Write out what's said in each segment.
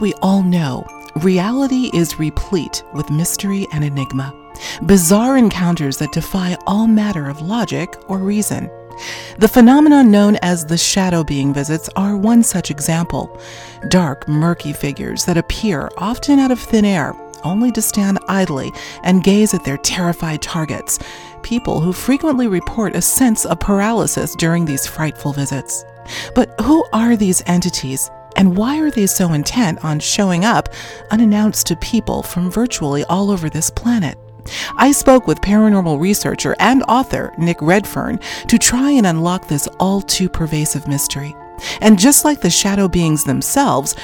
We all know, reality is replete with mystery and enigma, bizarre encounters that defy all matter of logic or reason. The phenomenon known as the shadow being visits are one such example. Dark, murky figures that appear often out of thin air, only to stand idly and gaze at their terrified targets. People who frequently report a sense of paralysis during these frightful visits. But who are these entities? And why are they so intent on showing up unannounced to people from virtually all over this planet? I spoke with paranormal researcher and author Nick Redfern to try and unlock this all too pervasive mystery. And just like the shadow beings themselves,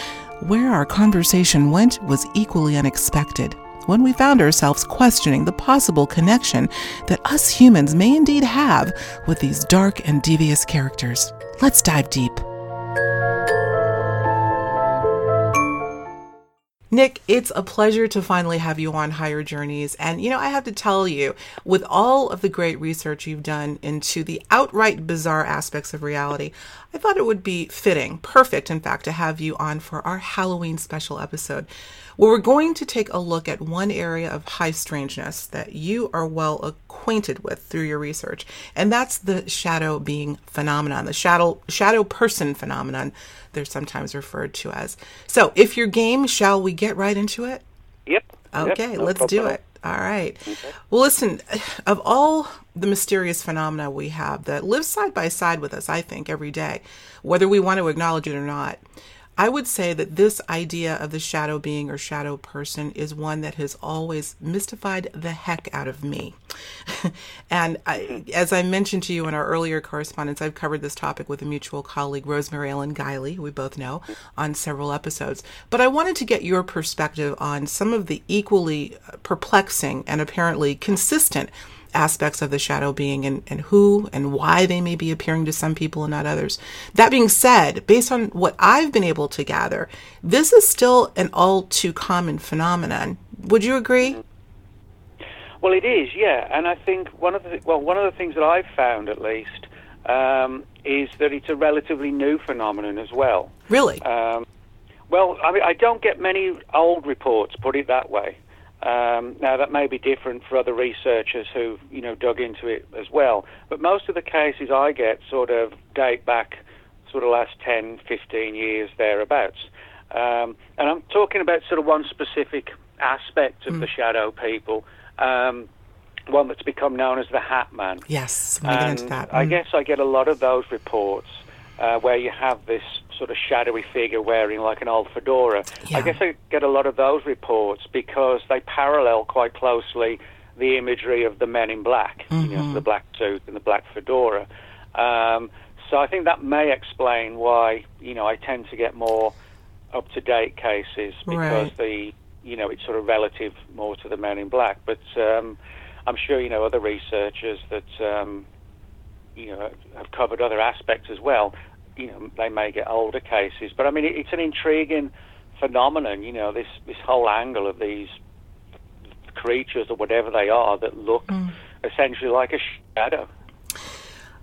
where our conversation went was equally unexpected when we found ourselves questioning the possible connection that us humans may indeed have with these dark and devious characters. Let's dive deep. Nick, it's a pleasure to finally have you on Higher Journeys. And, you know, I have to tell you, with all of the great research you've done into the outright bizarre aspects of reality, I thought it would be fitting, perfect, in fact, to have you on for our Halloween special episode, where we're going to take a look at one area of high strangeness that you are well acquainted with through your research, and that's the shadow being phenomenon, the shadow shadow person phenomenon they're sometimes referred to as. So, if you're game, shall we get right into it? Yep. Okay, yep, no let's do it. All right. Okay. Well, listen, of all the mysterious phenomena we have that live side by side with us, I think, every day, whether we want to acknowledge it or not, I would say that this idea of the shadow being or shadow person is one that has always mystified the heck out of me. and I, as I mentioned to you in our earlier correspondence, I've covered this topic with a mutual colleague, Rosemary Ellen Guiley, who we both know, on several episodes. But I wanted to get your perspective on some of the equally perplexing and apparently consistent aspects of the shadow being and, and who and why they may be appearing to some people and not others. That being said, based on what I've been able to gather, this is still an all too common phenomenon. Would you agree? Well, it is, yeah. And I think one of the well, one of the things that I've found, at least, um, is that it's a relatively new phenomenon as well. Really? Um, well, I mean, I don't get many old reports, put it that way. Um, now that may be different for other researchers who you know dug into it as well, but most of the cases I get sort of date back sort of last 10, 15 years thereabouts. Um, and I'm talking about sort of one specific aspect of mm. the shadow people, um, one that's become known as the Hat Man. Yes, I get into that. Mm. I guess I get a lot of those reports uh, where you have this sort of shadowy figure wearing like an old fedora. Yeah. I guess I get a lot of those reports because they parallel quite closely the imagery of the men in black, mm-hmm. you know, mm-hmm. the black suit and the black fedora. Um, so I think that may explain why you know I tend to get more up to date cases because right. the you know it's sort of relative more to the men in black. But um, I'm sure you know other researchers that um, you know have covered other aspects as well you know, they may get older cases. But I mean, it's an intriguing phenomenon. You know, this this whole angle of these creatures or whatever they are that look mm. essentially like a shadow.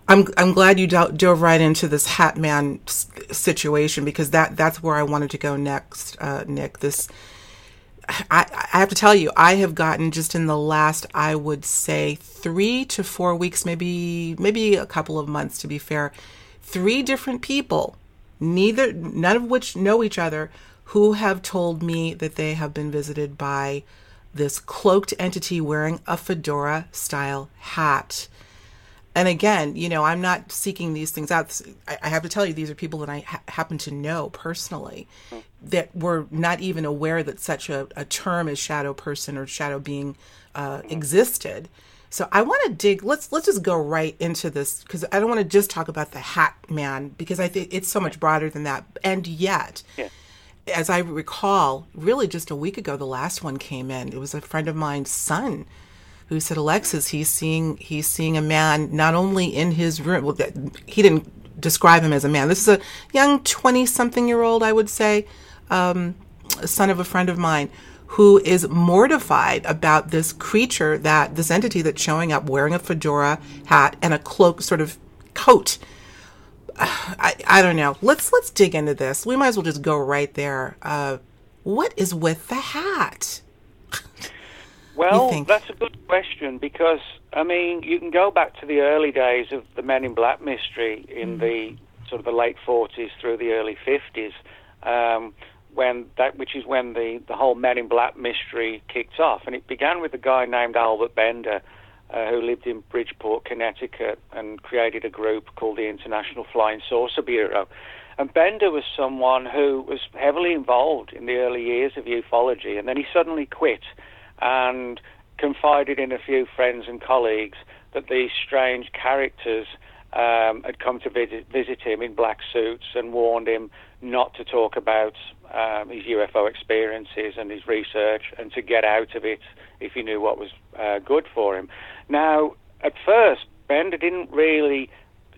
I'm I'm glad you dove right into this Hat Man situation because that that's where I wanted to go next, uh, Nick. This. I, I have to tell you, I have gotten just in the last, I would say, three to four weeks, maybe maybe a couple of months, to be fair, three different people, neither none of which know each other, who have told me that they have been visited by this cloaked entity wearing a fedora style hat. And again, you know, I'm not seeking these things out. I have to tell you, these are people that I ha- happen to know personally that were not even aware that such a, a term as shadow person or shadow being uh, existed. So I want to dig. Let's let's just go right into this because I don't want to just talk about the Hat Man because I think it's so much broader than that. And yet, yeah. as I recall, really just a week ago, the last one came in. It was a friend of mine's son who said, "Alexis, he's seeing he's seeing a man not only in his room. Well, he didn't describe him as a man. This is a young twenty-something-year-old, I would say, um, son of a friend of mine." Who is mortified about this creature that this entity that's showing up wearing a fedora hat and a cloak sort of coat. I, I don't know. Let's let's dig into this. We might as well just go right there. Uh, what is with the hat? Well, that's a good question because I mean, you can go back to the early days of the Men in Black mystery in mm. the sort of the late 40s through the early 50s, um, when that which is when the the whole Men in Black mystery kicked off, and it began with a guy named Albert Bender. Uh, who lived in Bridgeport, Connecticut, and created a group called the International Flying Saucer Bureau. And Bender was someone who was heavily involved in the early years of ufology, and then he suddenly quit and confided in a few friends and colleagues that these strange characters um, had come to visit, visit, him in black suits and warned him not to talk about um, his UFO experiences and his research and to get out of it if he knew what was uh, good for him. Now, at first, Bender didn't really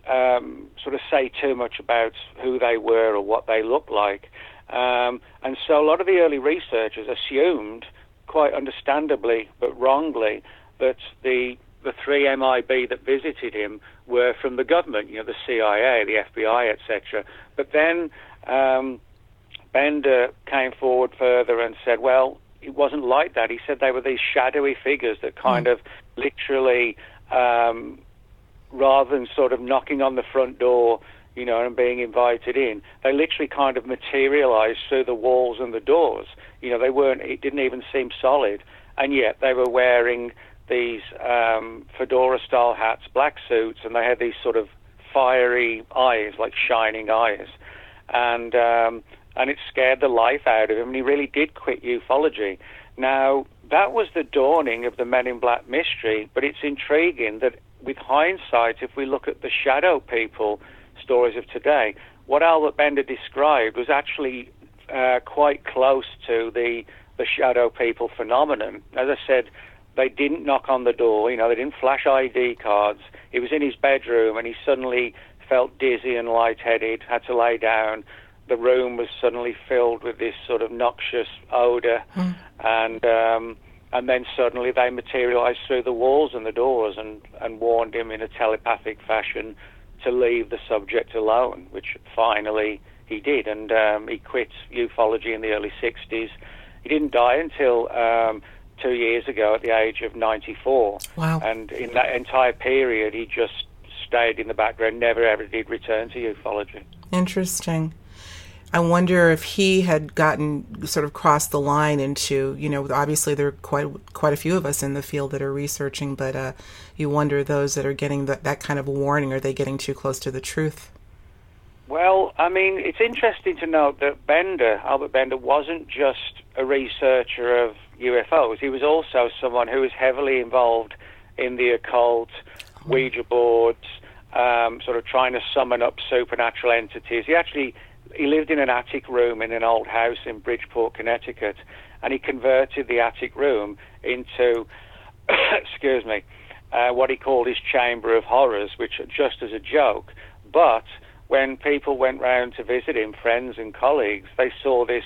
um, sort of say too much about who they were or what they looked like. Um, and so a lot of the early researchers assumed quite understandably but wrongly that the the three MIB that visited him were from the government, you know, the CIA, the FBI, etc. But then um, Bender came forward further and said, well, it wasn't like that. He said they were these shadowy figures that kind mm. of literally, um, rather than sort of knocking on the front door, you know, and being invited in, they literally kind of materialized through the walls and the doors. You know, they weren't, it didn't even seem solid. And yet they were wearing these um, fedora style hats, black suits, and they had these sort of fiery eyes, like shining eyes. And, um, and it scared the life out of him, and he really did quit ufology. Now, that was the dawning of the Men in Black mystery, but it's intriguing that with hindsight, if we look at the shadow people stories of today, what Albert Bender described was actually uh, quite close to the the shadow people phenomenon. As I said, they didn't knock on the door. You know, they didn't flash ID cards. He was in his bedroom, and he suddenly felt dizzy and lightheaded. Had to lay down. The room was suddenly filled with this sort of noxious odor, mm. and um, and then suddenly they materialized through the walls and the doors and and warned him in a telepathic fashion to leave the subject alone, which finally he did, and um, he quit ufology in the early 60s. He didn't die until um, two years ago at the age of 94. Wow. And in that entire period, he just stayed in the background, never ever did return to ufology. Interesting. I wonder if he had gotten sort of crossed the line into, you know, obviously there are quite quite a few of us in the field that are researching, but uh, you wonder those that are getting the, that kind of warning, are they getting too close to the truth? Well, I mean, it's interesting to note that Bender, Albert Bender, wasn't just a researcher of UFOs. He was also someone who was heavily involved in the occult, Ouija boards, um, sort of trying to summon up supernatural entities. He actually he lived in an attic room in an old house in Bridgeport, Connecticut, and he converted the attic room into, excuse me, uh, what he called his chamber of horrors, which just as a joke. But when people went round to visit him, friends and colleagues, they saw this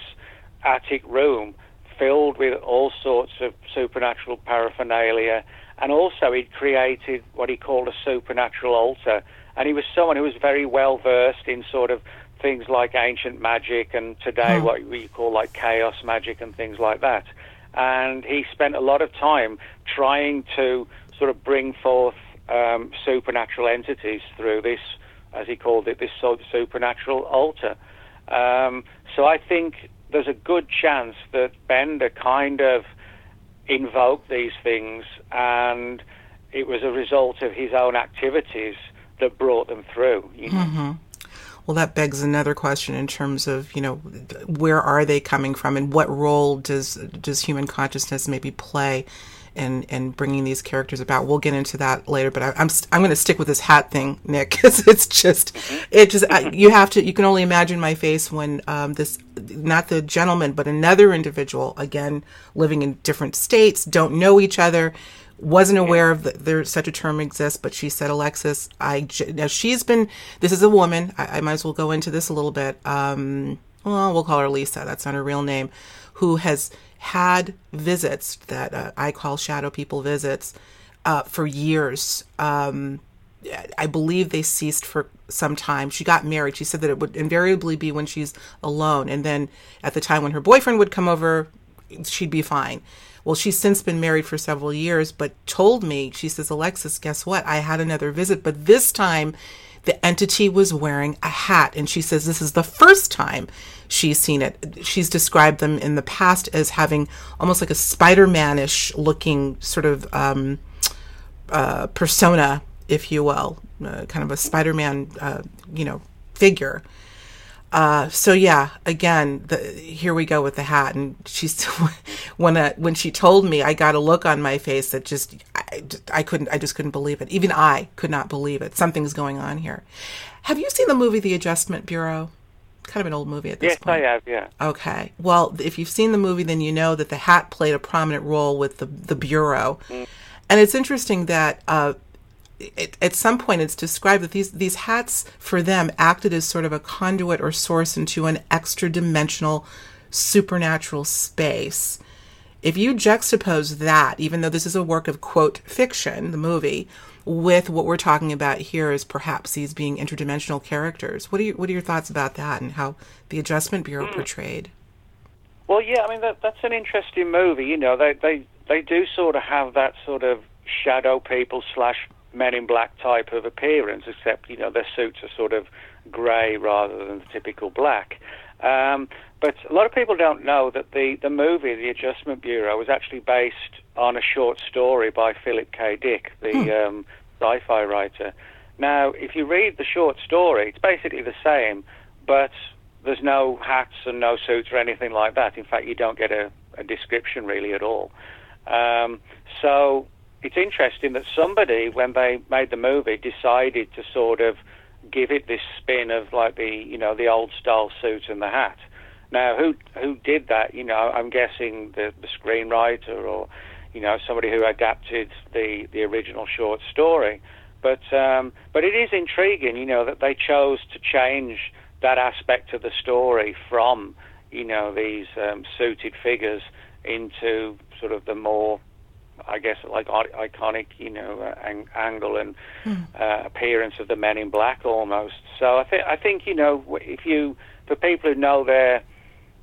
attic room filled with all sorts of supernatural paraphernalia, and also he'd created what he called a supernatural altar. And he was someone who was very well versed in sort of things like ancient magic and today hmm. what we call like chaos magic and things like that. And he spent a lot of time trying to sort of bring forth um, supernatural entities through this, as he called it, this sort of supernatural altar. Um, so I think there's a good chance that Bender kind of invoked these things and it was a result of his own activities that brought them through. You know? mm-hmm. Well, that begs another question in terms of you know where are they coming from and what role does does human consciousness maybe play in in bringing these characters about. We'll get into that later, but I, am I'm, I'm going to stick with this hat thing, Nick, because it's just it just I, you have to you can only imagine my face when um, this not the gentleman but another individual again living in different states don't know each other wasn't aware of that there such a term exists, but she said, Alexis, I now she's been. This is a woman. I, I might as well go into this a little bit. Um, well, we'll call her Lisa. That's not her real name. Who has had visits that uh, I call shadow people visits uh, for years. Um, I believe they ceased for some time. She got married. She said that it would invariably be when she's alone. And then at the time when her boyfriend would come over, she'd be fine. Well, she's since been married for several years, but told me, she says, Alexis, guess what? I had another visit, but this time the entity was wearing a hat. And she says this is the first time she's seen it. She's described them in the past as having almost like a Spider Manish looking sort of um, uh, persona, if you will, uh, kind of a Spider Man, uh, you know, figure. Uh, so yeah, again, the, here we go with the hat, and she's when when she told me, I got a look on my face that just I, I couldn't, I just couldn't believe it. Even I could not believe it. Something's going on here. Have you seen the movie The Adjustment Bureau? Kind of an old movie at this yes, point. Yes, I have. Yeah. Okay. Well, if you've seen the movie, then you know that the hat played a prominent role with the the bureau, mm. and it's interesting that uh, it, at some point it's described that these these hats for them acted as sort of a conduit or source into an extra dimensional supernatural space if you juxtapose that even though this is a work of quote fiction the movie with what we're talking about here is perhaps these being interdimensional characters what are your, what are your thoughts about that and how the adjustment bureau mm. portrayed well yeah i mean that, that's an interesting movie you know they they they do sort of have that sort of shadow people slash Men in Black type of appearance, except you know their suits are sort of grey rather than the typical black. Um, but a lot of people don't know that the, the movie, The Adjustment Bureau, was actually based on a short story by Philip K. Dick, the hmm. um, sci fi writer. Now, if you read the short story, it's basically the same, but there's no hats and no suits or anything like that. In fact, you don't get a, a description really at all. Um, so it's interesting that somebody, when they made the movie, decided to sort of give it this spin of like the you know the old style suit and the hat. Now, who who did that? You know, I'm guessing the the screenwriter or you know somebody who adapted the the original short story. But um, but it is intriguing, you know, that they chose to change that aspect of the story from you know these um, suited figures into sort of the more I guess, like iconic, you know, uh, ang- angle and mm. uh, appearance of the Men in Black almost. So I think I think you know if you for people who know their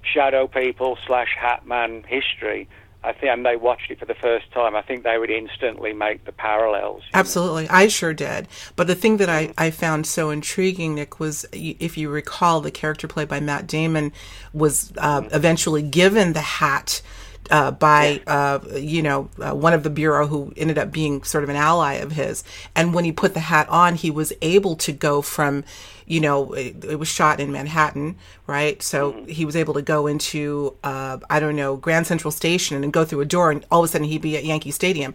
shadow people slash Hatman history. I think, and they watched it for the first time. I think they would instantly make the parallels. Absolutely, know? I sure did. But the thing that I, I found so intriguing, Nick, was if you recall, the character played by Matt Damon was uh, mm. eventually given the hat uh, by yeah. uh, you know uh, one of the bureau who ended up being sort of an ally of his. And when he put the hat on, he was able to go from you know it, it was shot in Manhattan, right? So mm-hmm. he was able to go into uh, I don't know Grand Central Station and go through a door, and all of a sudden he'd be at Yankee Stadium.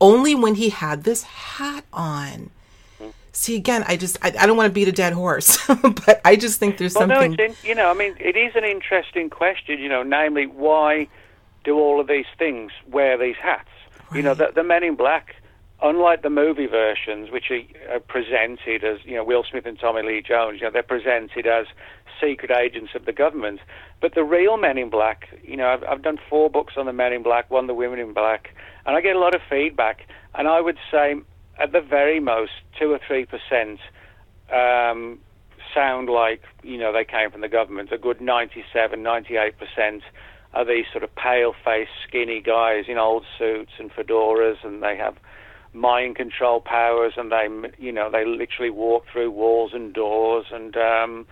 Only when he had this hat on mm-hmm. see again i just i, I don't want to beat a dead horse but i just think there's well, something no, it's in, you know i mean it is an interesting question you know namely why do all of these things, wear these hats. Right. You know, the, the Men in Black, unlike the movie versions, which are, are presented as, you know, Will Smith and Tommy Lee Jones, you know, they're presented as secret agents of the government. But the real Men in Black, you know, I've, I've done four books on the Men in Black, one the Women in Black, and I get a lot of feedback. And I would say, at the very most, two or three percent um, sound like, you know, they came from the government. A good 97, 98 percent are these sort of pale-faced, skinny guys in old suits and fedoras, and they have mind control powers, and they, you know, they literally walk through walls and doors, and um,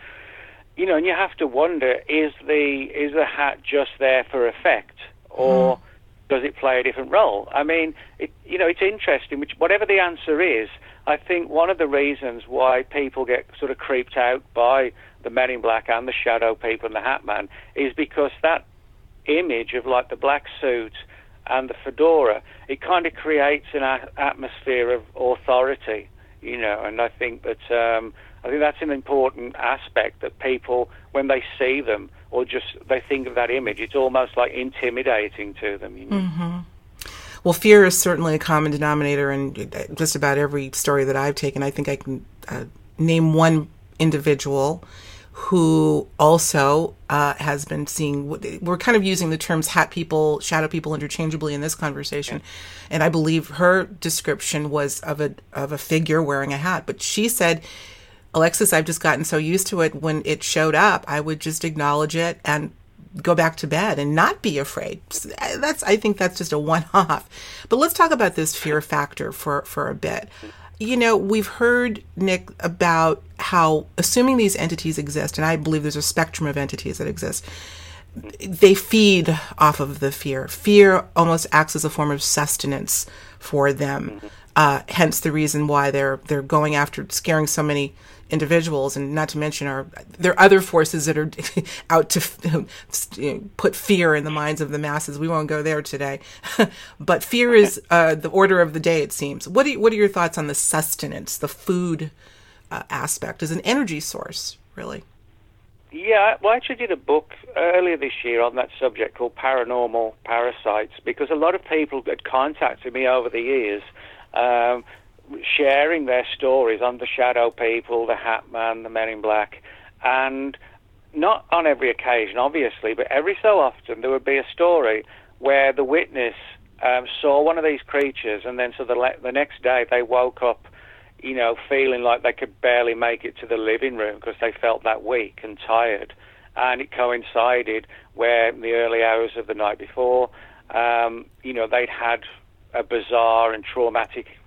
you know, and you have to wonder: is the is the hat just there for effect, or mm. does it play a different role? I mean, it, you know, it's interesting. Which, whatever the answer is, I think one of the reasons why people get sort of creeped out by the Men in Black and the Shadow People and the Hat Man is because that image of like the black suit and the fedora, it kind of creates an a- atmosphere of authority, you know. And I think that um, I think that's an important aspect that people, when they see them or just they think of that image, it's almost like intimidating to them. You know? mm-hmm. Well, fear is certainly a common denominator in just about every story that I've taken. I think I can uh, name one individual who also uh, has been seeing. We're kind of using the terms hat people, shadow people interchangeably in this conversation, and I believe her description was of a of a figure wearing a hat. But she said, "Alexis, I've just gotten so used to it. When it showed up, I would just acknowledge it and." go back to bed and not be afraid that's i think that's just a one off but let's talk about this fear factor for for a bit you know, we've heard, Nick, about how, assuming these entities exist, and I believe there's a spectrum of entities that exist, they feed off of the fear. Fear almost acts as a form of sustenance for them. Uh, hence the reason why they're they're going after scaring so many individuals, and not to mention our there are other forces that are out to you know, put fear in the minds of the masses. We won't go there today, but fear is uh, the order of the day. It seems. What are what are your thoughts on the sustenance, the food uh, aspect as an energy source, really? Yeah, well, I actually did a book earlier this year on that subject called Paranormal Parasites because a lot of people had contacted me over the years um, sharing their stories on the Shadow People, the Hat Man, the Men in Black, and not on every occasion, obviously, but every so often there would be a story where the witness um, saw one of these creatures, and then so the le- the next day they woke up, you know, feeling like they could barely make it to the living room because they felt that weak and tired, and it coincided where in the early hours of the night before, um, you know, they'd had a bizarre and traumatic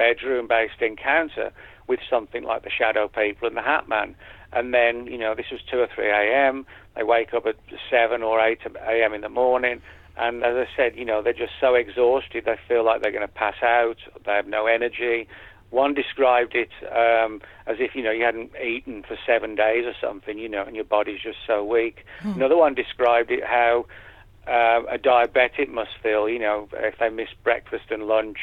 bedroom based encounter with something like the Shadow People and the Hat Man. And then, you know, this was 2 or 3 a.m. They wake up at 7 or 8 a.m. in the morning. And as I said, you know, they're just so exhausted, they feel like they're going to pass out, they have no energy. One described it um, as if, you know, you hadn't eaten for seven days or something, you know, and your body's just so weak. Hmm. Another one described it how uh, a diabetic must feel, you know, if they miss breakfast and lunch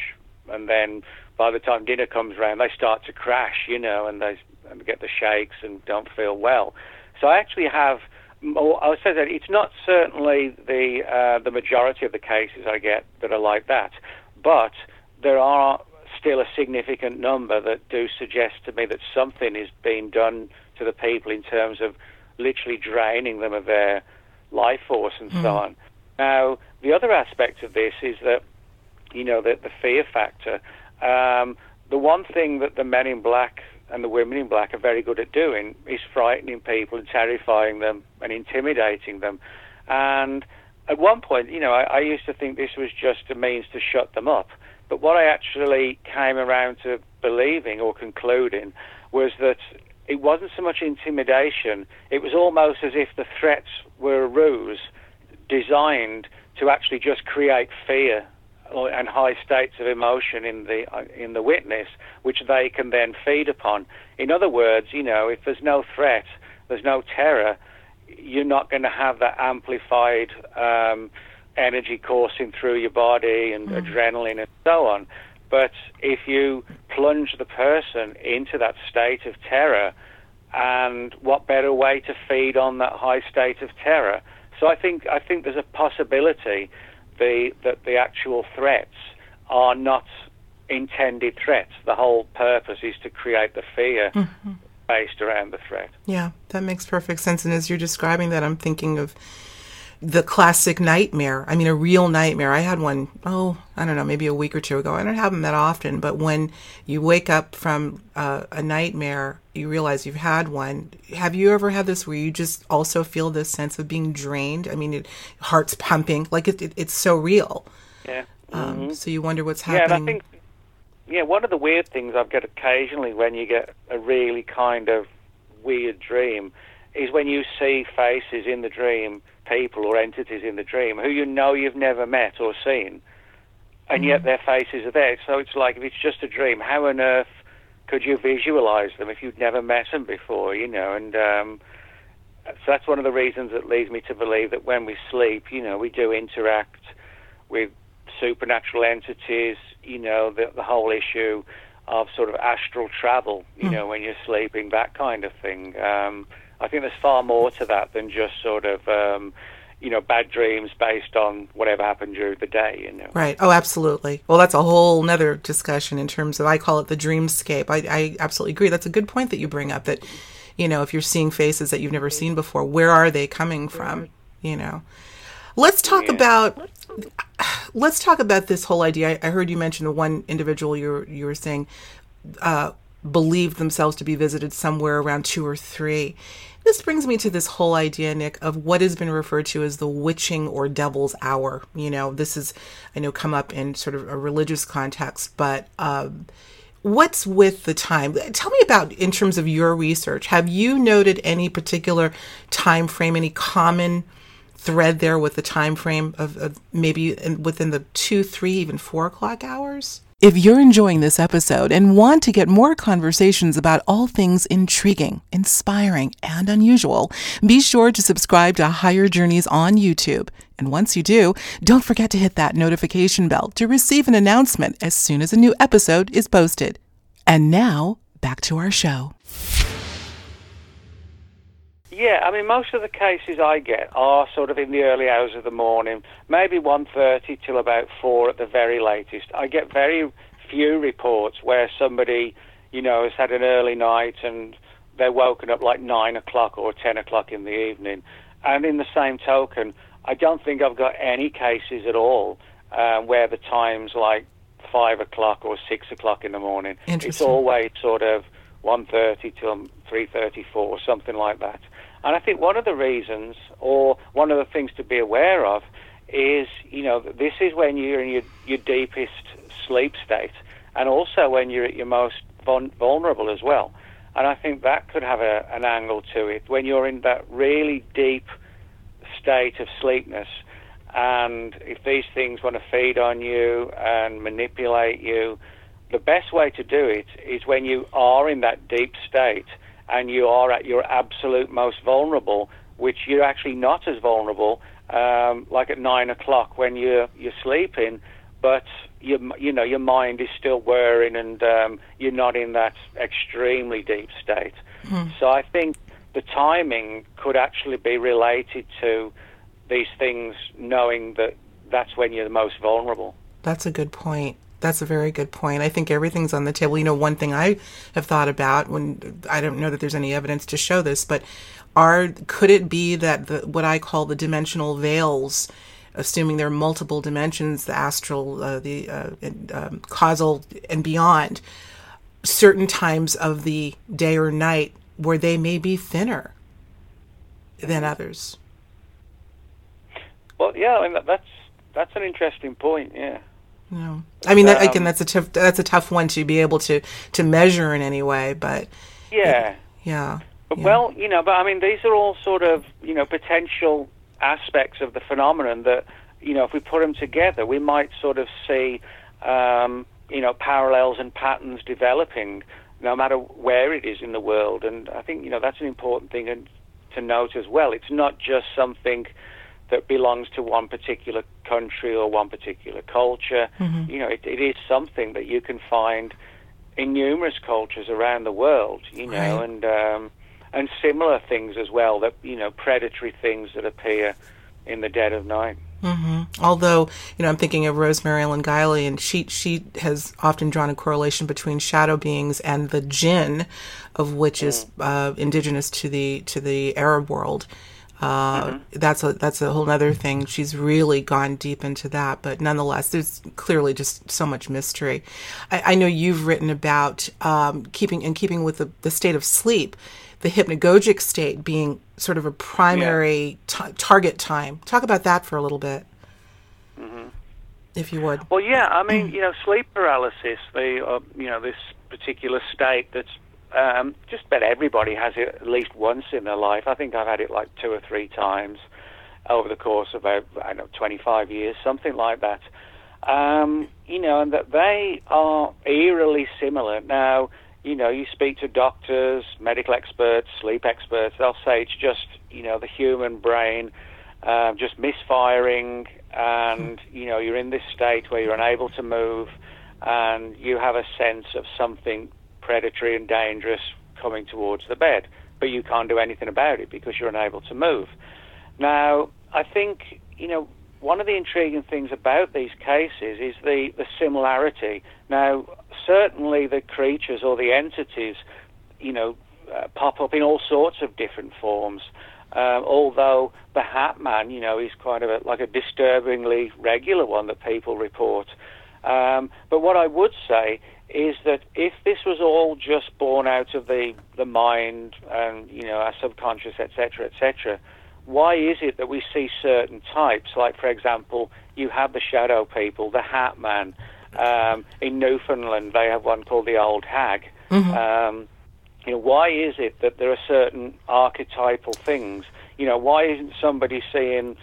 and then by the time dinner comes around, they start to crash, you know, and they get the shakes and don't feel well. So I actually have. I would say that it's not certainly the uh, the majority of the cases I get that are like that, but there are still a significant number that do suggest to me that something is being done to the people in terms of literally draining them of their life force and mm. so hmm. on. Now, the other aspect of this is that, you know, the, the fear factor. Um, the one thing that the men in black and the women in black are very good at doing is frightening people and terrifying them and intimidating them. And at one point, you know, I, I used to think this was just a means to shut them up. But what I actually came around to believing or concluding was that it wasn't so much intimidation, it was almost as if the threats were a ruse designed to actually just create fear and high states of emotion in the uh, in the witness, which they can then feed upon. In other words, you know, if there's no threat, there's no terror, you're not going to have that amplified um, energy coursing through your body and mm. adrenaline and so on. But if you plunge the person into that state of terror, and what better way to feed on that high state of terror? So I think I think there's a possibility the, that the actual threats are not intended threats. The whole purpose is to create the fear mm-hmm. based around the threat. Yeah, that makes perfect sense. And as you're describing that, I'm thinking of the classic nightmare. I mean, a real nightmare. I had one, oh, I don't know, maybe a week or two ago. I don't have them that often, but when you wake up from uh, a nightmare, you realize you've had one. Have you ever had this where you just also feel this sense of being drained? I mean, it, heart's pumping, like it, it, it's so real. Yeah. Um, mm-hmm. So you wonder what's happening. Yeah, and I think, yeah, one of the weird things I've got occasionally when you get a really kind of weird dream is when you see faces in the dream people or entities in the dream who you know you've never met or seen, and mm yet their faces are there. So it's like if it's just a dream, how on earth could you visualize them if you'd never met them before? You know, and um, so that's one of the reasons that leads me to believe that when we sleep, you know, we do interact with supernatural entities. You know, the, the whole issue of sort of astral travel. You mm. know, when you're sleeping, that kind of thing. Um, I think there's far more to that than just sort of. Um, you know, bad dreams based on whatever happened during the day, you know. Right. Oh, absolutely. Well, that's a whole nother discussion in terms of, I call it the dreamscape. I, I absolutely agree. That's a good point that you bring up that you know, if you're seeing faces that you've never seen before, where are they coming from? You know, let's talk yeah. about let's talk about this whole idea. I, I heard you mention the one individual you were, you were saying uh, believed themselves to be visited somewhere around two or three. This brings me to this whole idea, Nick, of what has been referred to as the witching or devil's hour. You know, this is, I know, come up in sort of a religious context, but um, what's with the time? Tell me about, in terms of your research, have you noted any particular time frame, any common thread there with the time frame of, of maybe within the two, three, even four o'clock hours? If you're enjoying this episode and want to get more conversations about all things intriguing, inspiring, and unusual, be sure to subscribe to Higher Journeys on YouTube. And once you do, don't forget to hit that notification bell to receive an announcement as soon as a new episode is posted. And now, back to our show. Yeah, I mean, most of the cases I get are sort of in the early hours of the morning, maybe 1.30 till about 4 at the very latest. I get very few reports where somebody, you know, has had an early night and they're woken up like 9 o'clock or 10 o'clock in the evening. And in the same token, I don't think I've got any cases at all um, where the time's like 5 o'clock or 6 o'clock in the morning. It's always sort of 1.30 till 3.34, or something like that. And I think one of the reasons, or one of the things to be aware of, is you know this is when you're in your, your deepest sleep state, and also when you're at your most vulnerable as well. And I think that could have a, an angle to it when you're in that really deep state of sleepness. And if these things want to feed on you and manipulate you, the best way to do it is when you are in that deep state and you are at your absolute most vulnerable, which you're actually not as vulnerable, um, like at nine o'clock when you're you're sleeping, but you you know your mind is still whirring and um, you're not in that extremely deep state. Mm. So I think the timing could actually be related to these things, knowing that that's when you're the most vulnerable. That's a good point. That's a very good point. I think everything's on the table. You know, one thing I have thought about when I don't know that there's any evidence to show this, but are could it be that the what I call the dimensional veils, assuming there are multiple dimensions, the astral, uh, the uh, um, causal, and beyond, certain times of the day or night where they may be thinner than others. Well, yeah, I mean that's that's an interesting point. Yeah. No, I mean that, um, again. That's a tough. That's a tough one to be able to to measure in any way. But yeah, it, yeah, yeah. Well, you know, but I mean, these are all sort of you know potential aspects of the phenomenon that you know if we put them together, we might sort of see um, you know parallels and patterns developing, no matter where it is in the world. And I think you know that's an important thing to note as well. It's not just something that belongs to one particular country or one particular culture. Mm-hmm. You know, it, it is something that you can find in numerous cultures around the world. You know, right. and um, and similar things as well. That you know, predatory things that appear in the dead of night. Mm-hmm. Although, you know, I'm thinking of Rosemary Ellen Guiley, and she she has often drawn a correlation between shadow beings and the jinn, of which mm. is uh, indigenous to the to the Arab world. Uh, mm-hmm. That's a that's a whole other thing. She's really gone deep into that, but nonetheless, there's clearly just so much mystery. I, I know you've written about um, keeping and keeping with the, the state of sleep, the hypnagogic state being sort of a primary yeah. t- target time. Talk about that for a little bit, mm-hmm. if you would. Well, yeah, I mean, you know, sleep paralysis, the uh, you know this particular state that's um, just about everybody has it at least once in their life. I think I've had it like two or three times over the course of about I don't know 25 years, something like that. Um, you know, and that they are eerily similar. Now, you know, you speak to doctors, medical experts, sleep experts, they'll say it's just, you know, the human brain uh, just misfiring, and, you know, you're in this state where you're unable to move, and you have a sense of something predatory and dangerous coming towards the bed, but you can't do anything about it because you're unable to move. Now, I think, you know, one of the intriguing things about these cases is the, the similarity. Now, certainly the creatures or the entities, you know, uh, pop up in all sorts of different forms. Um, although the Hat Man, you know, is quite a, like a disturbingly regular one that people report. Um, but what I would say is that if this was all just born out of the, the mind and, you know, our subconscious, etc., etc., why is it that we see certain types? Like, for example, you have the shadow people, the Hat Man. Um, in Newfoundland, they have one called the Old Hag. Mm-hmm. Um, you know, why is it that there are certain archetypal things? You know, why isn't somebody seeing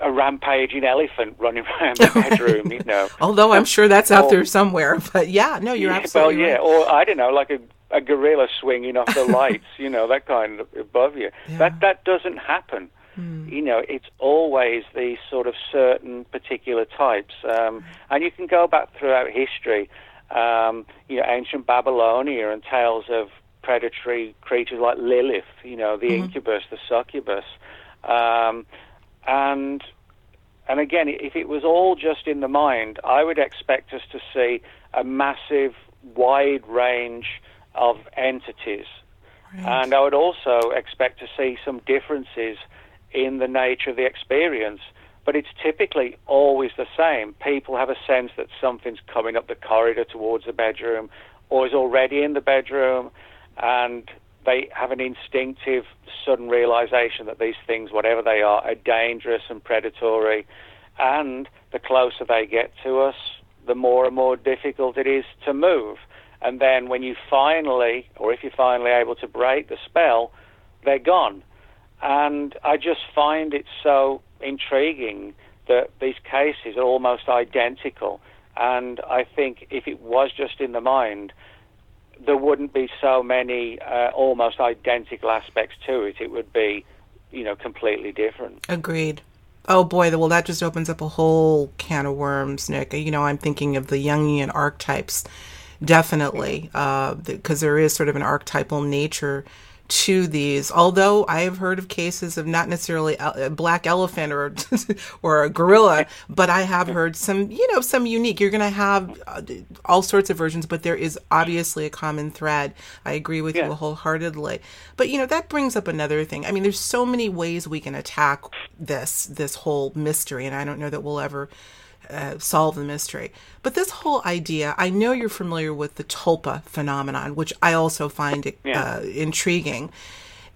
a rampaging elephant running around the bedroom? you know, although I'm sure that's out or, there somewhere. But yeah, no, you're yeah, absolutely well, yeah, right. or I don't know, like a a gorilla swinging off the lights, you know, that kind of above you. Yeah. That that doesn't happen. Mm. You know, it's always these sort of certain particular types, um, and you can go back throughout history. Um, you know, ancient Babylonia and tales of predatory creatures like Lilith, you know, the mm-hmm. incubus, the succubus. Um, and and again, if it was all just in the mind, I would expect us to see a massive, wide range of entities. Right. And I would also expect to see some differences in the nature of the experience. But it's typically always the same. People have a sense that something's coming up the corridor towards the bedroom or is already in the bedroom and they have an instinctive, sudden realization that these things, whatever they are, are dangerous and predatory. And the closer they get to us, the more and more difficult it is to move. And then when you finally, or if you're finally able to break the spell, they're gone. And I just find it so intriguing that these cases are almost identical. And I think if it was just in the mind, there wouldn't be so many uh, almost identical aspects to it. It would be, you know, completely different. Agreed. Oh boy, well that just opens up a whole can of worms, Nick. You know, I'm thinking of the Jungian archetypes, definitely, because uh, there is sort of an archetypal nature to these. Although I have heard of cases of not necessarily a black elephant or or a gorilla, but I have heard some, you know, some unique. You're going to have uh, all sorts of versions, but there is obviously a common thread. I agree with yeah. you wholeheartedly. But you know, that brings up another thing. I mean, there's so many ways we can attack this this whole mystery, and I don't know that we'll ever uh, solve the mystery. But this whole idea, I know you're familiar with the tulpa phenomenon, which I also find yeah. uh, intriguing.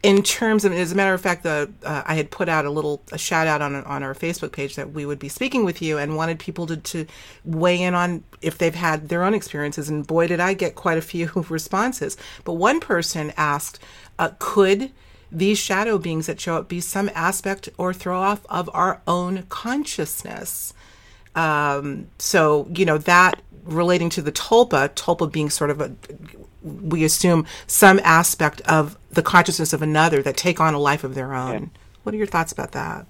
In terms of, as a matter of fact, the uh, I had put out a little a shout out on on our Facebook page that we would be speaking with you and wanted people to, to weigh in on if they've had their own experiences. And boy, did I get quite a few responses. But one person asked, uh, "Could these shadow beings that show up be some aspect or throw off of our own consciousness?" Um, so, you know, that relating to the tulpa, tulpa being sort of a, we assume some aspect of the consciousness of another that take on a life of their own. Yeah. What are your thoughts about that?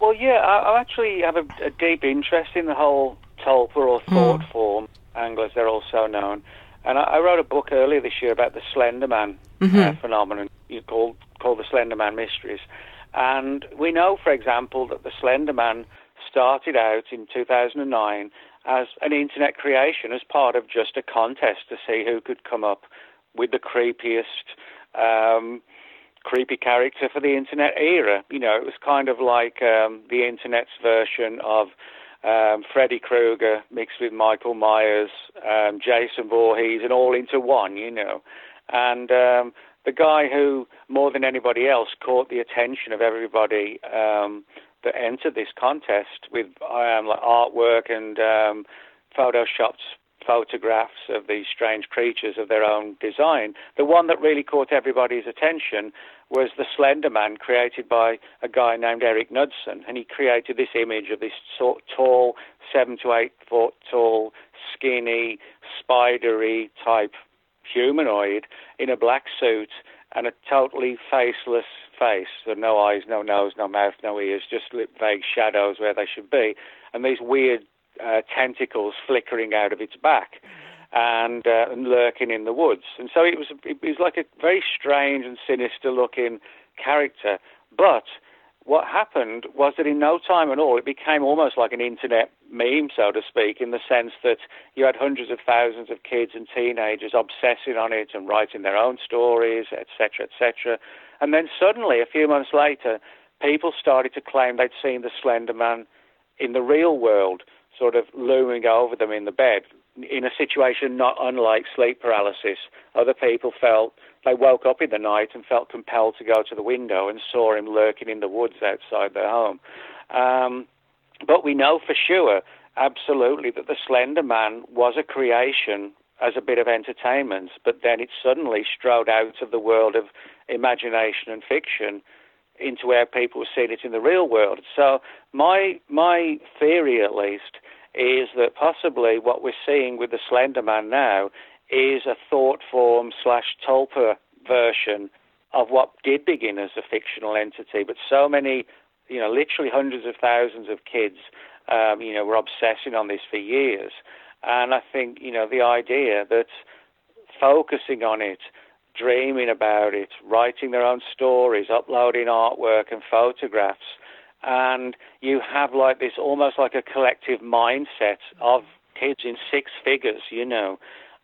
Well, yeah, I, I actually have a, a, deep interest in the whole tulpa or hmm. thought mm. form angle, as they're also known. And I, I, wrote a book earlier this year about the Slender Man mm-hmm. uh, phenomenon you called, called the Slender Man Mysteries. And we know, for example, that the Slender Man started out in 2009 as an internet creation as part of just a contest to see who could come up with the creepiest, um, creepy character for the internet era. You know, it was kind of like um, the internet's version of um, Freddy Krueger mixed with Michael Myers, um, Jason Voorhees, and all into one, you know. And um, the guy who, more than anybody else, caught the attention of everybody um, that entered this contest with um, like artwork and um, photoshopped photographs of these strange creatures of their own design. The one that really caught everybody's attention was the Slender Man, created by a guy named Eric Knudsen, and he created this image of this tall, seven to eight foot tall, skinny, spidery type humanoid in a black suit and a totally faceless face. So no eyes, no nose, no mouth, no ears, just vague shadows where they should be, and these weird uh, tentacles flickering out of its back and, uh, and lurking in the woods. And so it was it was like a very strange and sinister looking character. But what happened was that in no time at all, it became almost like an internet meme, so to speak, in the sense that you had hundreds of thousands of kids and teenagers obsessing on it and writing their own stories, etc., etc. And then suddenly, a few months later, people started to claim they'd seen the Slender Man in the real world, sort of looming over them in the bed, in a situation not unlike sleep paralysis. Other people felt they woke up in the night and felt compelled to go to the window and saw him lurking in the woods outside their home. Um, but we know for sure, absolutely, that the Slender Man was a creation as a bit of entertainment, but then it suddenly strode out of the world of imagination and fiction into where people were seeing it in the real world. So my my theory, at least, is that possibly what we're seeing with the Slender Man now is a thought form slash tulpa version of what did begin as a fictional entity, but so many you know, literally hundreds of thousands of kids, um, you know, were obsessing on this for years. And I think, you know, the idea that focusing on it, dreaming about it, writing their own stories, uploading artwork and photographs, and you have like this almost like a collective mindset of kids in six figures, you know,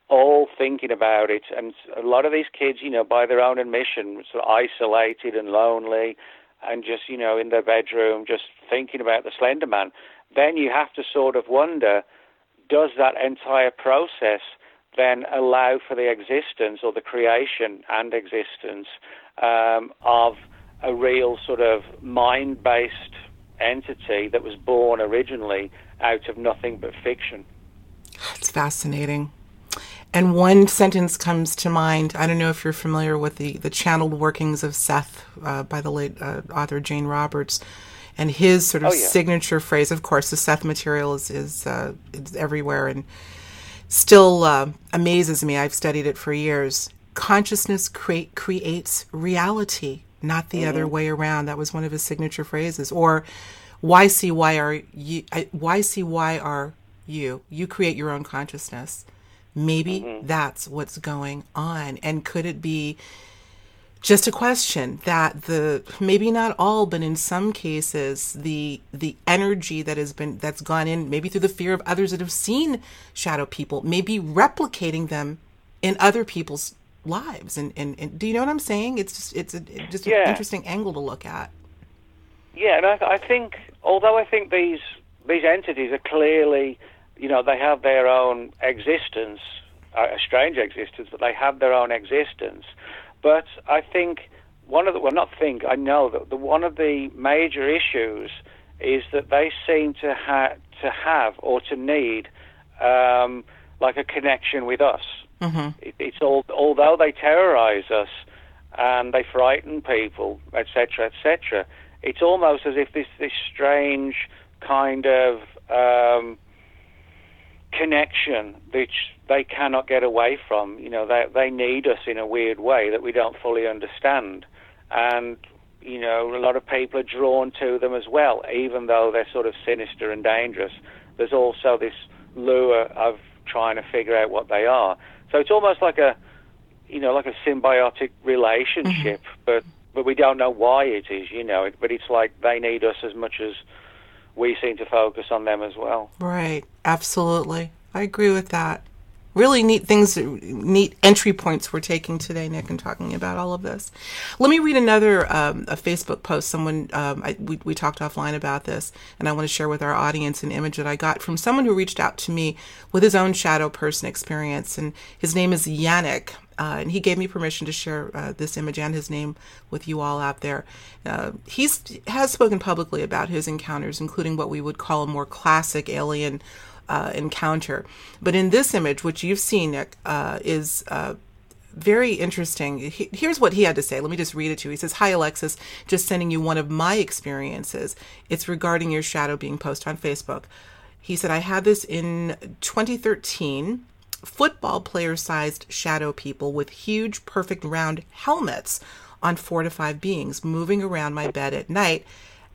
all thinking about it. And a lot of these kids, you know, by their own admission, sort of isolated and lonely and just, you know, in their bedroom, just thinking about the Slender Man, then you have to sort of wonder does that entire process then allow for the existence or the creation and existence um, of a real sort of mind based entity that was born originally out of nothing but fiction? It's fascinating. And one sentence comes to mind. I don't know if you're familiar with the, the channeled workings of Seth uh, by the late uh, author Jane Roberts. And his sort of oh, yeah. signature phrase, of course, the Seth material is, is, uh, is everywhere and still uh, amazes me. I've studied it for years. Consciousness create, creates reality, not the mm-hmm. other way around. That was one of his signature phrases. Or, why see why are you? Why see why are you? You create your own consciousness. Maybe mm-hmm. that's what's going on. And could it be just a question that the maybe not all but in some cases the the energy that has been that's gone in maybe through the fear of others that have seen shadow people maybe replicating them in other people's lives and, and, and do you know what i'm saying it's just it's a, just yeah. an interesting angle to look at yeah and I, I think although i think these these entities are clearly you know, they have their own existence, uh, a strange existence, but they have their own existence. But I think one of the, well, not think, I know that the, one of the major issues is that they seem to, ha- to have or to need um, like a connection with us. Mm-hmm. It, it's all, although they terrorize us and they frighten people, etc., etc., it's almost as if this, this strange kind of um, connection which they cannot get away from. You know, they they need us in a weird way that we don't fully understand, and you know, a lot of people are drawn to them as well, even though they're sort of sinister and dangerous. There's also this lure of trying to figure out what they are. So it's almost like a, you know, like a symbiotic relationship, mm-hmm. but but we don't know why it is. You know, but it's like they need us as much as we seem to focus on them as well. Right. Absolutely. I agree with that. Really neat things, neat entry points we're taking today, Nick, and talking about all of this. Let me read another um, a Facebook post. Someone um, I, we we talked offline about this, and I want to share with our audience an image that I got from someone who reached out to me with his own shadow person experience, and his name is Yannick. Uh, and he gave me permission to share uh, this image and his name with you all out there. Uh, he's has spoken publicly about his encounters, including what we would call a more classic alien uh, encounter. But in this image, which you've seen, Nick, uh, is uh, very interesting. He, here's what he had to say. Let me just read it to you. He says, Hi, Alexis. Just sending you one of my experiences. It's regarding your shadow being posted on Facebook. He said, I had this in 2013 football player sized shadow people with huge, perfect round helmets on four to five beings moving around my bed at night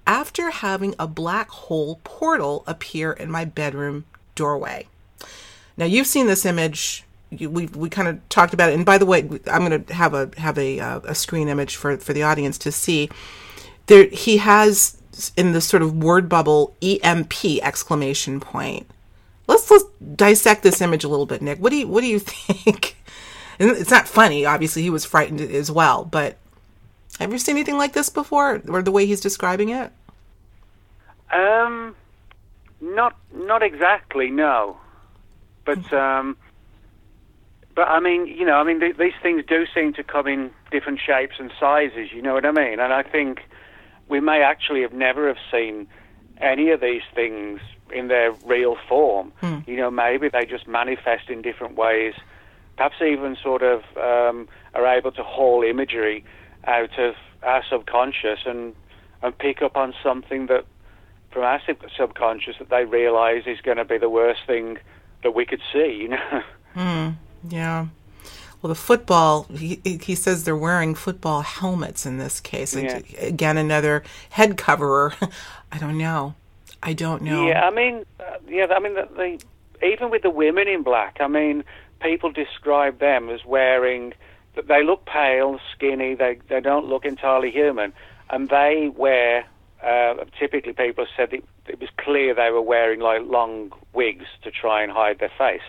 after having a black hole portal appear in my bedroom doorway. Now you've seen this image. we we kind of talked about it, and by the way, I'm going to have a have a uh, a screen image for for the audience to see. There, he has in the sort of word bubble EMP exclamation point. Let's let's dissect this image a little bit, Nick. What do you what do you think? And it's not funny. Obviously, he was frightened as well. But have you seen anything like this before, or the way he's describing it? Um, not not exactly. No, but um, but I mean, you know, I mean, th- these things do seem to come in different shapes and sizes. You know what I mean? And I think we may actually have never have seen any of these things in their real form. Mm. You know, maybe they just manifest in different ways. Perhaps even sort of um, are able to haul imagery out of our subconscious and and pick up on something that from our subconscious that they realise is going to be the worst thing that we could see. You know. Mm. Yeah. Well, the football, he, he says they're wearing football helmets in this case. Yeah. Again, another head coverer. I don't know. I don't know. Yeah, I mean, uh, yeah, I mean, the, the, even with the women in black, I mean, people describe them as wearing, they look pale, skinny, they, they don't look entirely human, and they wear, uh, typically people said it, it was clear they were wearing like long wigs to try and hide their face.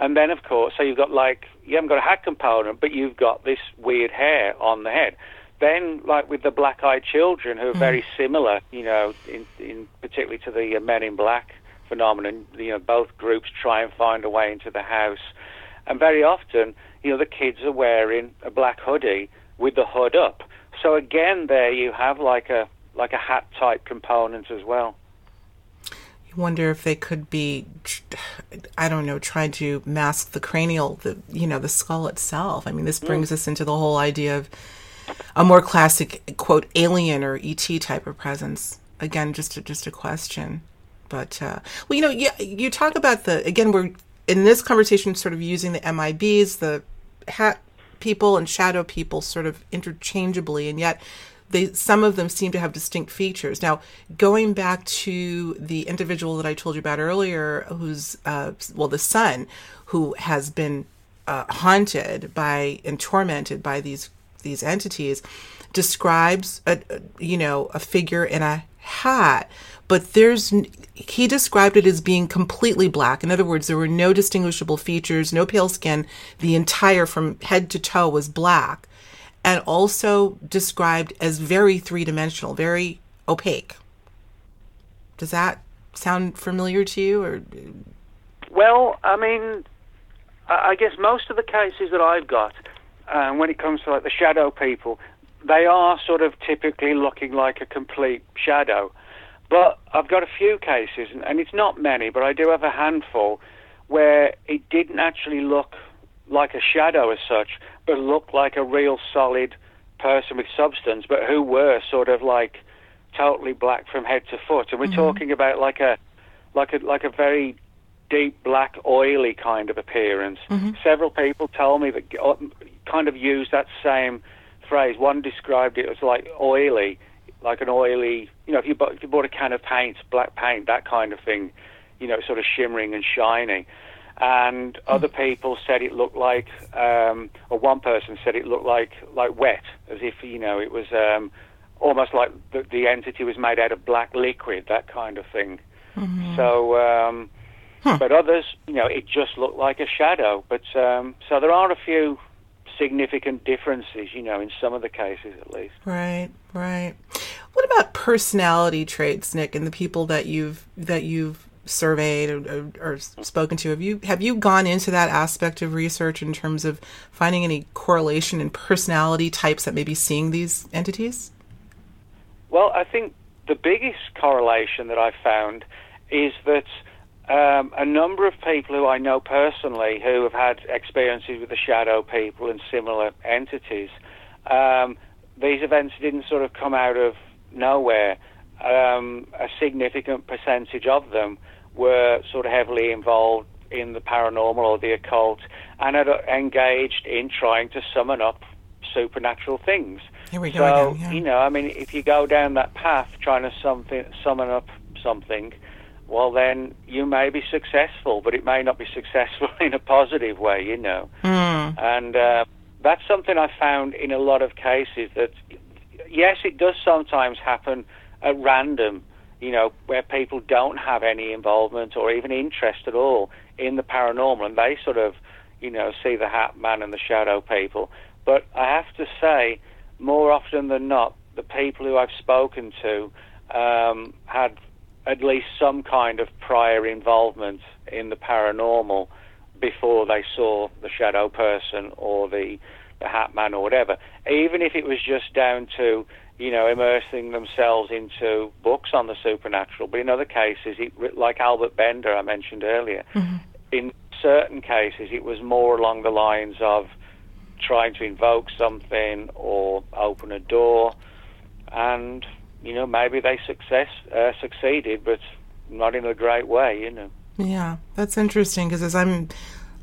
And then, of course, so you've got like, you haven't got a hat component, but you've got this weird hair on the head. Then, like with the black eyed children, who are mm. very similar, you know, in, in particularly to the uh, Men in Black phenomenon, you know, both groups try and find a way into the house. And very often, you know, the kids are wearing a black hoodie with the hood up. So again, there you have like a like a hat type component as well. You wonder if they could be i don't know trying to mask the cranial the you know the skull itself. I mean this brings mm. us into the whole idea of a more classic quote alien or et type of presence. Again just a, just a question. But uh, well you know you, you talk about the again we're in this conversation sort of using the mibs the hat people and shadow people sort of interchangeably and yet they some of them seem to have distinct features. Now, going back to the individual that I told you about earlier, who's uh, well, the son who has been uh, haunted by and tormented by these these entities, describes a, you know a figure in a hat, but there's he described it as being completely black. In other words, there were no distinguishable features, no pale skin. The entire from head to toe was black and also described as very three dimensional, very opaque. Does that sound familiar to you? Or well, I mean, I guess most of the cases that I've got, uh, when it comes to like the shadow people, they are sort of typically looking like a complete shadow. But I've got a few cases, and it's not many, but I do have a handful where it didn't actually look like a shadow as such, but looked like a real solid person with substance, but who were sort of like totally black from head to foot. And we're mm-hmm. talking about like a like a like a very deep black oily kind of appearance. Mm-hmm. Several people told me that uh, kind of used that same phrase. One described it as like oily, like an oily, you know, if you bought, if you bought a can of paint, black paint, that kind of thing, you know, sort of shimmering and shiny and other people said it looked like, um, or one person said it looked like like wet, as if you know it was um, almost like the, the entity was made out of black liquid, that kind of thing. Mm-hmm. So, um, huh. but others, you know, it just looked like a shadow. But um, so there are a few significant differences, you know, in some of the cases at least. Right, right. What about personality traits, Nick, and the people that you've that you've surveyed or, or, spoken to have you have you gone into that aspect of research in terms of finding any correlation in personality types that may be seeing these entities well i think the biggest correlation that i found is that um, a number of people who I know personally who have had experiences with the shadow people and similar entities, um, these events didn't sort of come out of nowhere. Um, a significant percentage of them were sort of heavily involved in the paranormal or the occult and had engaged in trying to summon up supernatural things. Here we go so, again, yeah. you know, I mean, if you go down that path trying to something, summon up something, well, then you may be successful, but it may not be successful in a positive way, you know. Mm. And uh, that's something I found in a lot of cases that, yes, it does sometimes happen at random, you know, where people don't have any involvement or even interest at all in the paranormal, and they sort of, you know, see the Hat Man and the Shadow people. But I have to say, more often than not, the people who I've spoken to um, had at least some kind of prior involvement in the paranormal before they saw the shadow person or the the hat man or whatever even if it was just down to you know immersing themselves into books on the supernatural. But in other cases it like Albert Bender I mentioned earlier mm-hmm. in certain cases it was more along the lines of trying to invoke something or open a door. And you know maybe they success uh, succeeded but not in a great way you know. Yeah, that's interesting because as I'm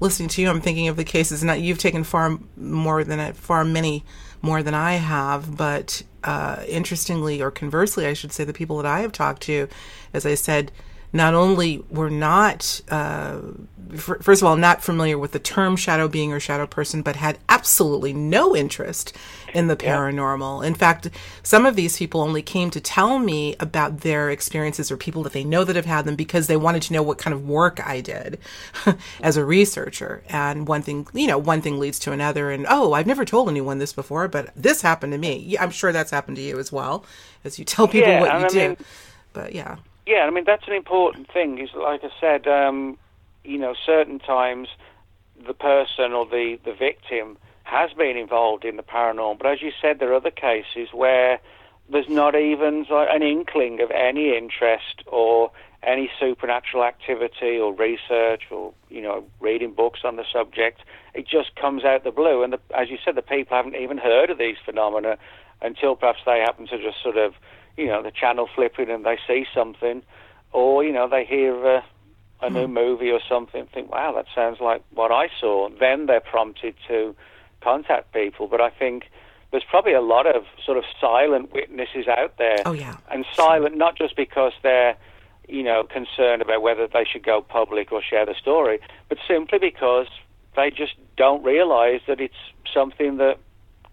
listening to you, I'm thinking of the cases. Not you've taken far more than far many more than I have, but uh, interestingly, or conversely, I should say, the people that I have talked to, as I said, not only were not, uh, f- first of all, not familiar with the term shadow being or shadow person, but had absolutely no interest in the paranormal. Yeah. In fact, some of these people only came to tell me about their experiences or people that they know that have had them because they wanted to know what kind of work I did as a researcher. And one thing, you know, one thing leads to another. And oh, I've never told anyone this before, but this happened to me. I'm sure that's happened to you as well, as you tell people yeah, what you I do. Mean, but yeah. Yeah, I mean that's an important thing. Is like I said, um, you know, certain times the person or the the victim has been involved in the paranormal, but as you said, there are other cases where there's not even an inkling of any interest or any supernatural activity or research or you know reading books on the subject. It just comes out the blue, and the, as you said, the people haven't even heard of these phenomena until perhaps they happen to just sort of you know, the channel flipping and they see something, or you know, they hear a, a new hmm. movie or something, think, wow, that sounds like what I saw. Then they're prompted to contact people. But I think there's probably a lot of sort of silent witnesses out there. Oh yeah, and silent not just because they're you know concerned about whether they should go public or share the story, but simply because they just don't realise that it's something that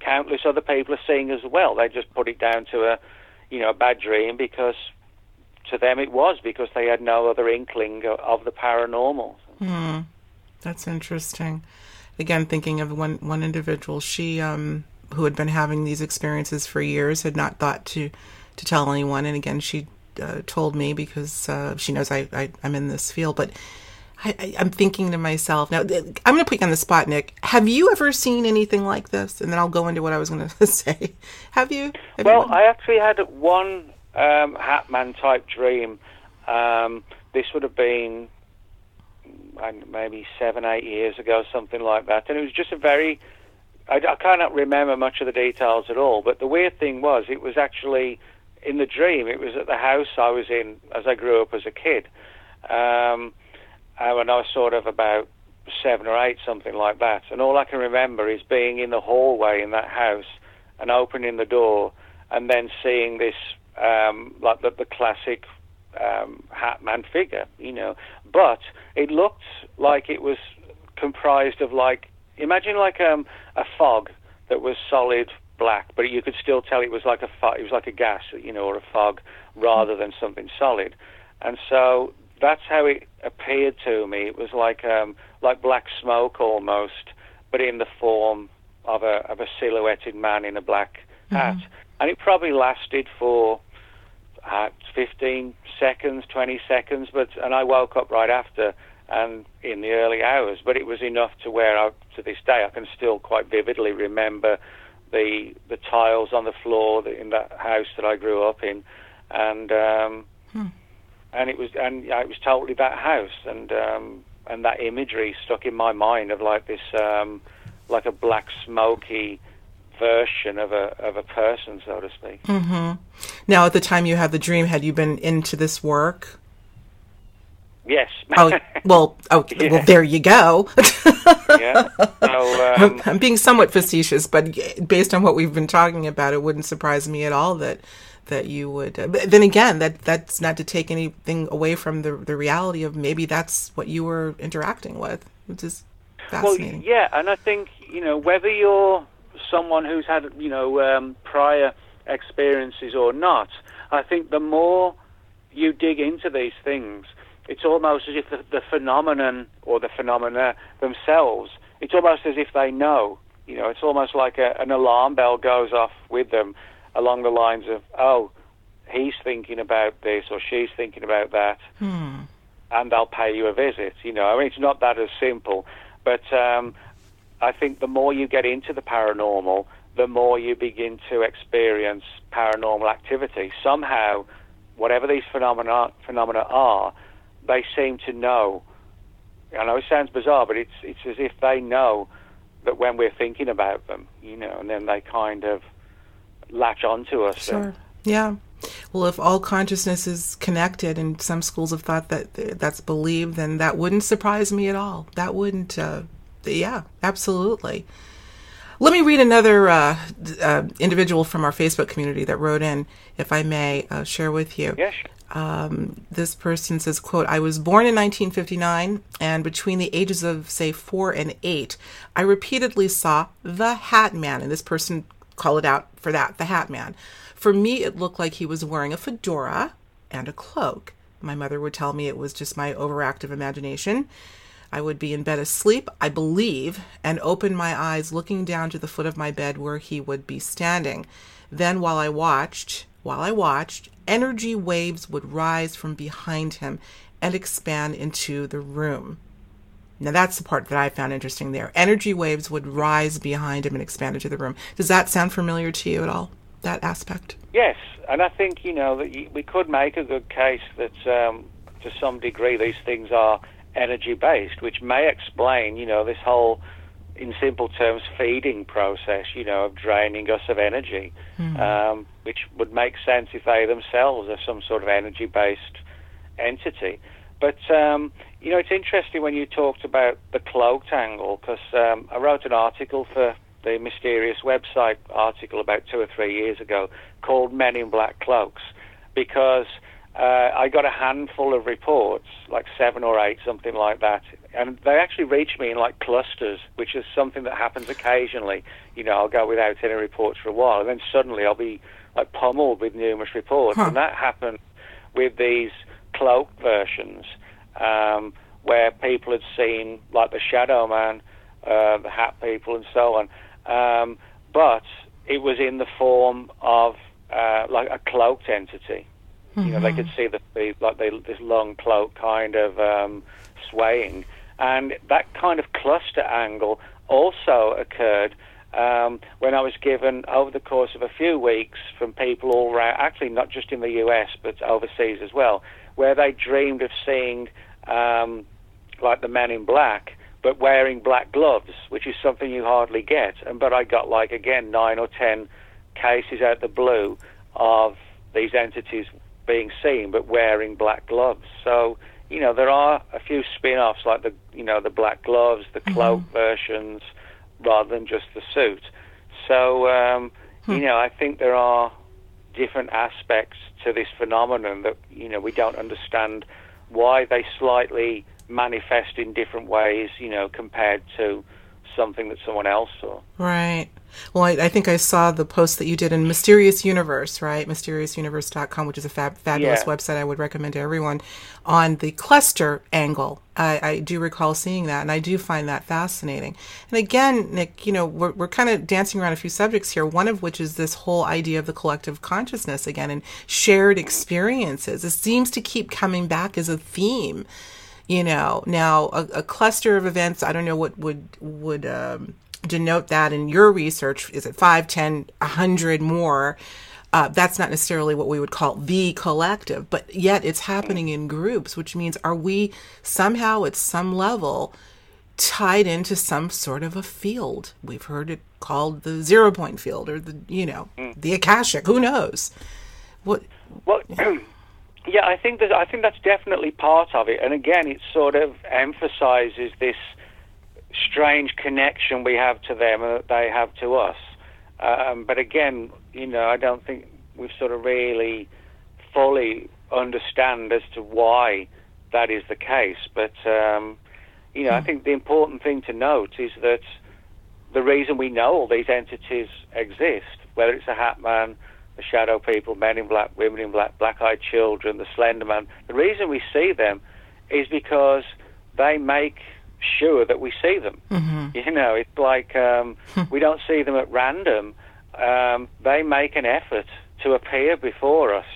countless other people are seeing as well. They just put it down to a you know, a bad dream because to them it was because they had no other inkling of the paranormal. Hmm. That's interesting. Again, thinking of one one individual, she um, who had been having these experiences for years had not thought to to tell anyone, and again, she uh, told me because uh, she knows I, I am in this field, but. I, am thinking to myself now. I'm going to put you on the spot, Nick. Have you ever seen anything like this? And then I'll go into what I was going to say. Have you? Have well, you I actually had one um, Hatman type dream. Um, this would have been maybe seven, eight years ago, something like that. And it was just a very. I, I cannot remember much of the details at all. But the weird thing was, it was actually in the dream. It was at the house I was in as I grew up as a kid. Um, uh, when I was sort of about seven or eight, something like that. And all I can remember is being in the hallway in that house and opening the door and then seeing this, um, like the, the classic um, Hatman figure, you know. But it looked like it was comprised of like, imagine like um, a fog that was solid black, but you could still tell it was like a it was like a gas, you know, or a fog rather than something solid. And so that's how it appeared to me. It was like um, like black smoke almost, but in the form of a of a silhouetted man in a black hat, mm-hmm. and it probably lasted for uh, 15 seconds, 20 seconds. But and I woke up right after and in the early hours, but it was enough to where I, to this day I can still quite vividly remember the the tiles on the floor in that house that I grew up in, and um, hmm and it was and yeah, it was totally that house and um, and that imagery stuck in my mind of like this um, like a black smoky version of a of a person, so to speak. Mm-hmm. Now, at the time you had the dream, had you been into this work? Yes. oh well. Oh yeah. well. There you go. yeah. So, um, I'm being somewhat facetious, but based on what we've been talking about, it wouldn't surprise me at all that that you would. Uh, but then again, that that's not to take anything away from the the reality of maybe that's what you were interacting with, which is fascinating. Well, yeah, and I think you know whether you're someone who's had you know um, prior experiences or not, I think the more you dig into these things, it's almost as if the, the phenomenon or the phenomena themselves, it's almost as if they know. You know, it's almost like a, an alarm bell goes off with them along the lines of, oh, he's thinking about this or she's thinking about that, hmm. and I'll pay you a visit. You know, I mean, it's not that as simple, but um, I think the more you get into the paranormal, the more you begin to experience paranormal activity. Somehow, whatever these phenomena phenomena are, they seem to know. I know it sounds bizarre, but it's it's as if they know that when we're thinking about them, you know, and then they kind of latch onto us. Sure. And, yeah. Well, if all consciousness is connected, and some schools have thought that that's believed, then that wouldn't surprise me at all. That wouldn't. Uh, yeah, absolutely. Let me read another uh, uh, individual from our Facebook community that wrote in, if I may uh, share with you. Yes. Um, this person says, quote, I was born in 1959, and between the ages of, say, four and eight, I repeatedly saw the Hat Man. And this person called it out for that, the Hat Man. For me, it looked like he was wearing a fedora and a cloak. My mother would tell me it was just my overactive imagination. I would be in bed asleep, I believe, and open my eyes looking down to the foot of my bed where he would be standing. Then, while I watched, while I watched, energy waves would rise from behind him and expand into the room. Now, that's the part that I found interesting there. Energy waves would rise behind him and expand into the room. Does that sound familiar to you at all, that aspect? Yes, and I think, you know, that we could make a good case that um, to some degree these things are energy based, which may explain, you know, this whole, in simple terms, feeding process, you know, of draining us of energy, mm. um, which would make sense if they themselves are some sort of energy based entity. But, um, you know, it's interesting when you talked about the cloaked angle, because um, I wrote an article for the Mysterious website article about two or three years ago called Men in Black Cloaks, because uh, I got a handful of reports, like seven or eight, something like that, and they actually reached me in like clusters, which is something that happens occasionally. You know, I'll go without any reports for a while, and then suddenly I'll be like pummeled with numerous reports, huh. and that happened with these cloak versions, um, where people had seen like the Shadow Man, uh, the Hat People, and so on, um, but it was in the form of uh, like a cloaked entity. You know, they could see the, the like the, this long cloak kind of um, swaying, and that kind of cluster angle also occurred um, when I was given over the course of a few weeks from people all around, actually not just in the U.S. but overseas as well, where they dreamed of seeing um, like the Men in Black, but wearing black gloves, which is something you hardly get. And but I got like again nine or ten cases out the blue of these entities being seen, but wearing black gloves. So you know there are a few spin-offs like the you know the black gloves, the cloak mm-hmm. versions, rather than just the suit. So um, hmm. you know I think there are different aspects to this phenomenon that you know we don't understand why they slightly manifest in different ways. You know compared to something that someone else saw. Right. Well, I, I, think I saw the post that you did in Mysterious Universe, right? MysteriousUniverse.com, which is a fab, fabulous yeah. website I would recommend to everyone on the cluster angle. I, I, do recall seeing that, and I do find that fascinating. And again, Nick, you know, we're, we're kind of dancing around a few subjects here, one of which is this whole idea of the collective consciousness again and shared experiences. It seems to keep coming back as a theme you know now a, a, cluster of events i don't know what would would um, denote that in your research. Is it 5 10 100 more? Uh, that's not necessarily what we would call the collective but yet it's happening in groups which means are we somehow at some level tied into some sort of a field? We've heard it called the zero point field or the you know mm. the akashic. Who knows? What well Yeah, I think that I think that's definitely part of it. And again, it sort of emphasizes this strange connection we have to them and that they have to us. Um, but again, you know, I don't think we've sort of really fully understand as to why that is the case. But um, you know. I hmm. think the important thing to note is that the reason we know all these entities exist, whether it's a Hat Man, the shadow people, men in black, women in black, black-eyed children, the Slender Man. The reason we see them is because they make sure that we see them. Mm-hmm. You know, it's like um, we don't see them at random. Um, they make an effort to appear before us.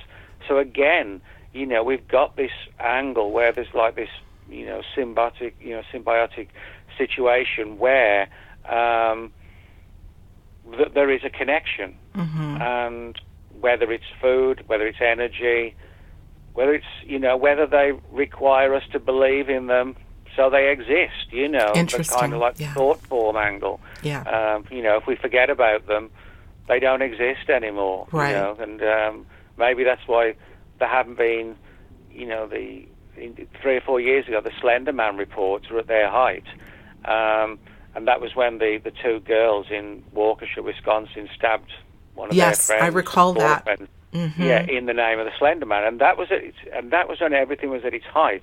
So again, you know, we've got this angle where there's like this, you know, symbiotic, you know, symbiotic situation where um, th- there is a connection, mm-hmm. and whether it's food, whether it's energy, whether it's you know whether they require us to believe in them so they exist. You know, the kind of like yeah. thought form angle. Yeah. Um, you know, if we forget about them, they don't exist anymore. Right. You know, and um, maybe that's why there haven't been, you know, the three or four years ago the Slender Man reports were at their height. Um, and that was when the, the two girls in Waukesha, Wisconsin, stabbed one of yes, their friends. I recall that. Mm-hmm. Yeah, in the name of the Slender Man, and that was it. And that was when everything was at its height.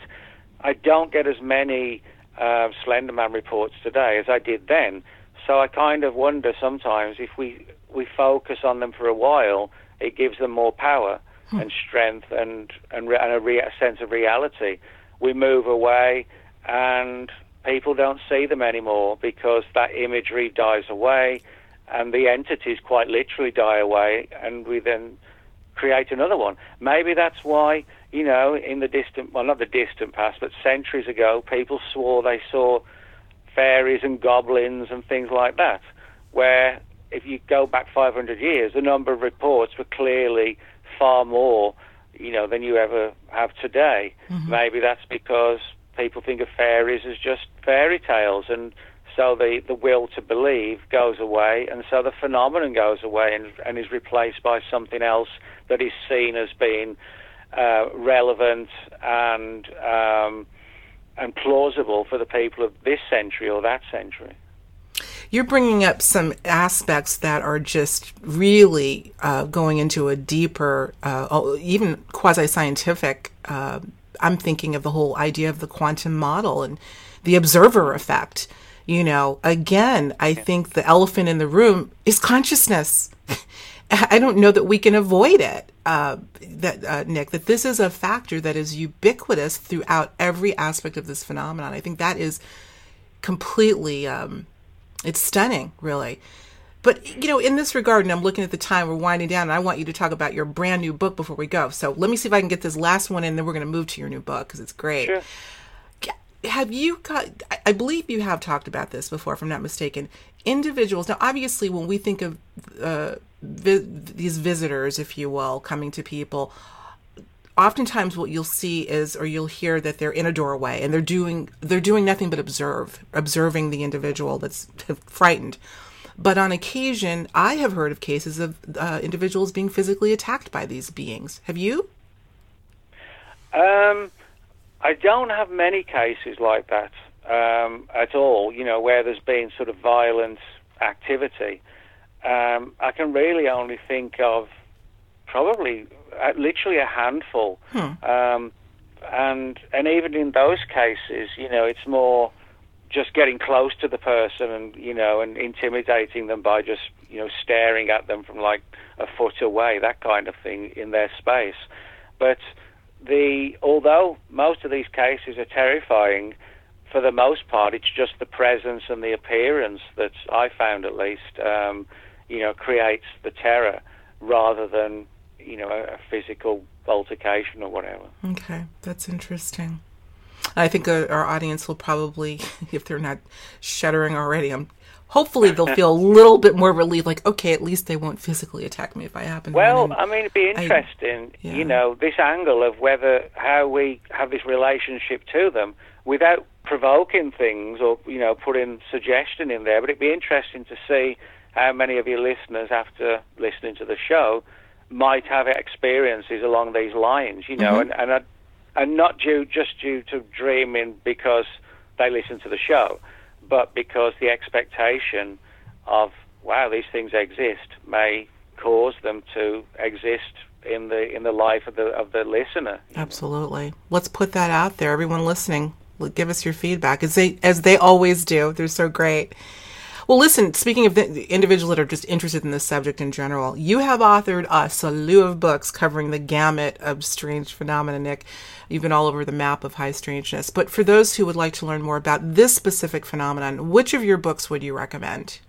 I don't get as many uh, Slender Man reports today as I did then. So I kind of wonder sometimes if we we focus on them for a while, it gives them more power hmm. and strength and and, re- and a, re- a sense of reality. We move away, and people don't see them anymore because that imagery dies away, and the entities quite literally die away, and we then create another one. Maybe that's why you know, in the distant, well, not the distant past, but centuries ago, people swore they saw fairies and goblins and things like that. Where, if you go back 500 years, the number of reports were clearly far more, you know, than you ever have today. Mm-hmm. Maybe that's because people think of fairies as just fairy tales, and so the, the will to believe goes away, and so the phenomenon goes away and, and is replaced by something else that is seen as being uh, relevant and um, and plausible for the people of this century or that century. You're bringing up some aspects that are just really uh, going into a deeper, uh, even quasi scientific. Uh, I'm thinking of the whole idea of the quantum model and the observer effect. You know, again, I think the elephant in the room is consciousness. I don't know that we can avoid it, uh, that uh, Nick. That this is a factor that is ubiquitous throughout every aspect of this phenomenon. I think that is completely, um, it's stunning, really. But you know, in this regard, and I'm looking at the time, we're winding down, and I want you to talk about your brand new book before we go. So let me see if I can get this last one in, then we're going to move to your new book because it's great. Sure. Have you got? I believe you have talked about this before, if I'm not mistaken. Individuals. Now, obviously, when we think of uh, vi- these visitors, if you will, coming to people, oftentimes what you'll see is or you'll hear that they're in a doorway and they're doing they're doing nothing but observe observing the individual that's frightened but on occasion i have heard of cases of uh, individuals being physically attacked by these beings have you um, i don't have many cases like that um, at all you know where there's been sort of violent activity um, I can really only think of probably uh, literally a handful. Hmm. Um, and and even in those cases, you know, it's more just getting close to the person and you know and intimidating them by just you know staring at them from like a foot away, that kind of thing in their space. But the although most of these cases are terrifying, for the most part, it's just the presence and the appearance that I found at least. Um, you know, creates the terror rather than, you know, a, a physical altercation or whatever. Okay, that's interesting. I think uh, our audience will probably, if they're not shuddering already, I'm hopefully they'll feel a little bit more relieved. Like, okay, at least they won't physically attack me if I happen. Well, I mean, it'd be interesting, I, yeah. you know, this angle of whether how we have this relationship to them without provoking things or you know putting suggestion in there. But it'd be interesting to see how many of your listeners, after listening to the show, might have experiences along these lines, you know, mm-hmm. and, and, and not due, just due to dreaming because they listen to the show, but because the expectation of, wow, these things exist may cause them to exist in the in the life of the of the listener. Absolutely. Let's put that out there. Everyone listening, give us your feedback as they as they always do. They're so great. Well, listen, speaking of individuals that are just interested in this subject in general, you have authored a slew of books covering the gamut of strange phenomena, Nick. You've been all over the map of high strangeness. But for those who would like to learn more about this specific phenomenon, which of your books would you recommend?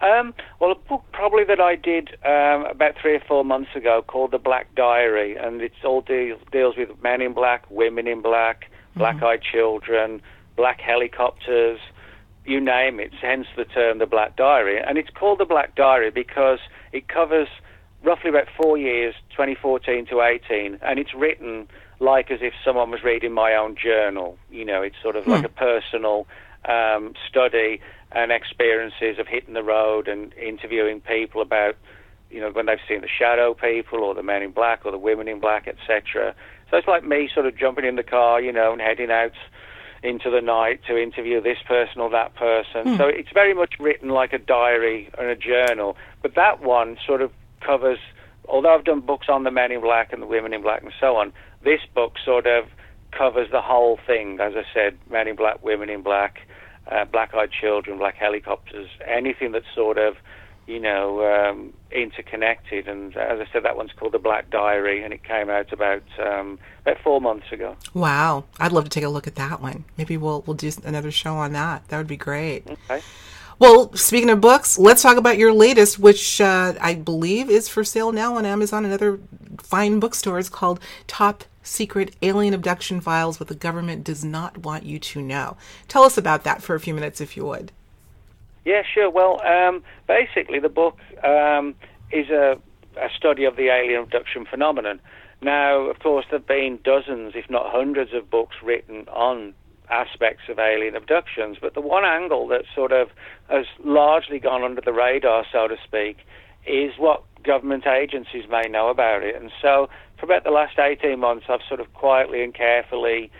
Um, well, a book probably that I did um, about three or four months ago called The Black Diary, and it all deals, deals with men in black, women in black, mm-hmm. black eyed children, black helicopters, you name it, hence the term The Black Diary. And it's called The Black Diary because it covers roughly about four years, 2014 to 18, and it's written like as if someone was reading my own journal. You know, it's sort of like hmm. a personal um, study and experiences of hitting the road and interviewing people about, you know, when they've seen the shadow people or the men in black or the women in black, etc. So it's like me sort of jumping in the car, you know, and heading out into the night to interview this person or that person. Mm. So it's very much written like a diary and a journal. But that one sort of covers, although I've done books on the men in black and the women in black and so on, this book sort of covers the whole thing. As I said, men in black, women in black, uh, black-eyed children, black helicopters, anything that's sort of, you know, um, interconnected. And as I said, that one's called the Black Diary, and it came out about um, about four months ago. Wow, I'd love to take a look at that one. Maybe we'll we'll do another show on that. That would be great. Okay. Well, speaking of books, let's talk about your latest, which uh, I believe is for sale now on Amazon and other fine bookstores called Top secret alien abduction files what the government does not want you to know. Tell us about that for a few minutes, if you would. Yeah, sure. Well, um, basically, the book um, is a, a, study of the alien abduction phenomenon. Now, of course, there have been dozens, if not hundreds, of books written on aspects of alien abductions, but the one angle that sort of has largely gone under the radar, so to speak, is what government agencies may know about it. And so for about the last 18 months, I've sort of quietly and carefully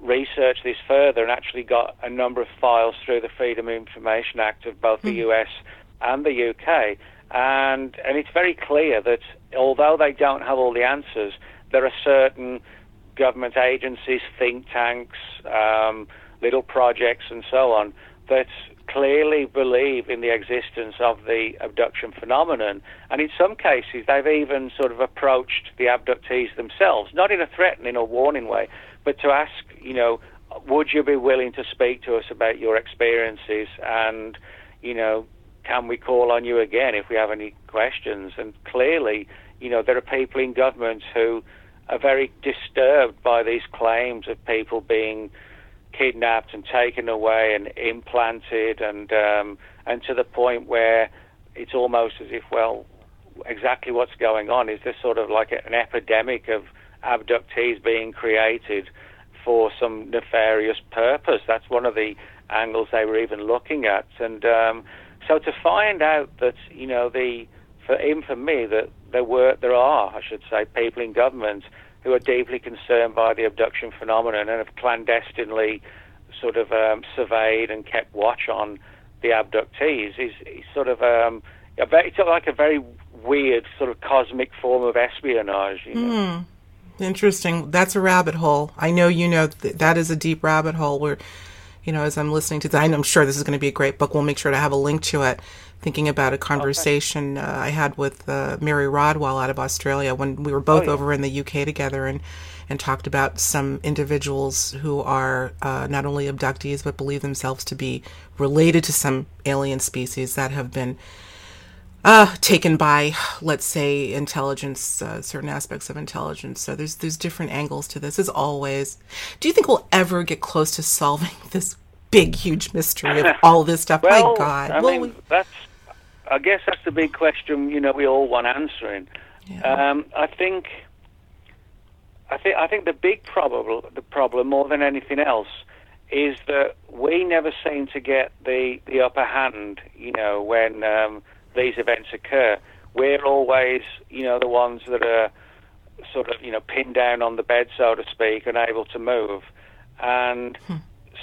researched this further and actually got a number of files through the Freedom of Information Act of both the hmm. US and the UK. And, and it's very clear that although they don't have all the answers, there are certain government agencies, think tanks, um, little projects, and so on that clearly believe in the existence of the abduction phenomenon. And in some cases, they've even sort of approached the abductees themselves, not in a threatening or warning way, but to ask, you know, would you be willing to speak to us about your experiences? And, you know, can we call on you again if we have any questions? And clearly, you know, there are people in government who are very disturbed by these claims of people being kidnapped and taken away and implanted, and um, and to the point where it's almost as if, well, exactly what's going on is this sort of like an epidemic of abductees being created for some nefarious purpose. That's one of the angles they were even looking at, and um, so to find out that you know the for even for me that there were there are I should say people in government who are deeply concerned by the abduction phenomenon and have clandestinely sort of um, surveyed and kept watch on the abductees is, is sort of um, it's like a very weird sort of cosmic form of espionage. You know? mm. Interesting. That's a rabbit hole. I know you know th- that is a deep rabbit hole where, you know, as I'm listening to that, I'm sure this is going to be a great book. We'll make sure to have a link to it thinking about a conversation okay. uh, I had with uh, Mary Rodwell out of Australia when we were both oh, yeah. over in the UK together and and talked about some individuals who are uh, not only abductees but believe themselves to be related to some alien species that have been uh, taken by, let's say, intelligence, uh, certain aspects of intelligence. So there's there's different angles to this, as always. Do you think we'll ever get close to solving this big, huge mystery of all this stuff? well, My God, I mean, we... that's I guess that's the big question. You know, we all want answering. Yeah. Um, I think. I think I think the big problem, the problem more than anything else, is that we never seem to get the the upper hand. You know, when um, these events occur, we're always, you know, the ones that are sort of, you know, pinned down on the bed, so to speak, and able to move. And hmm.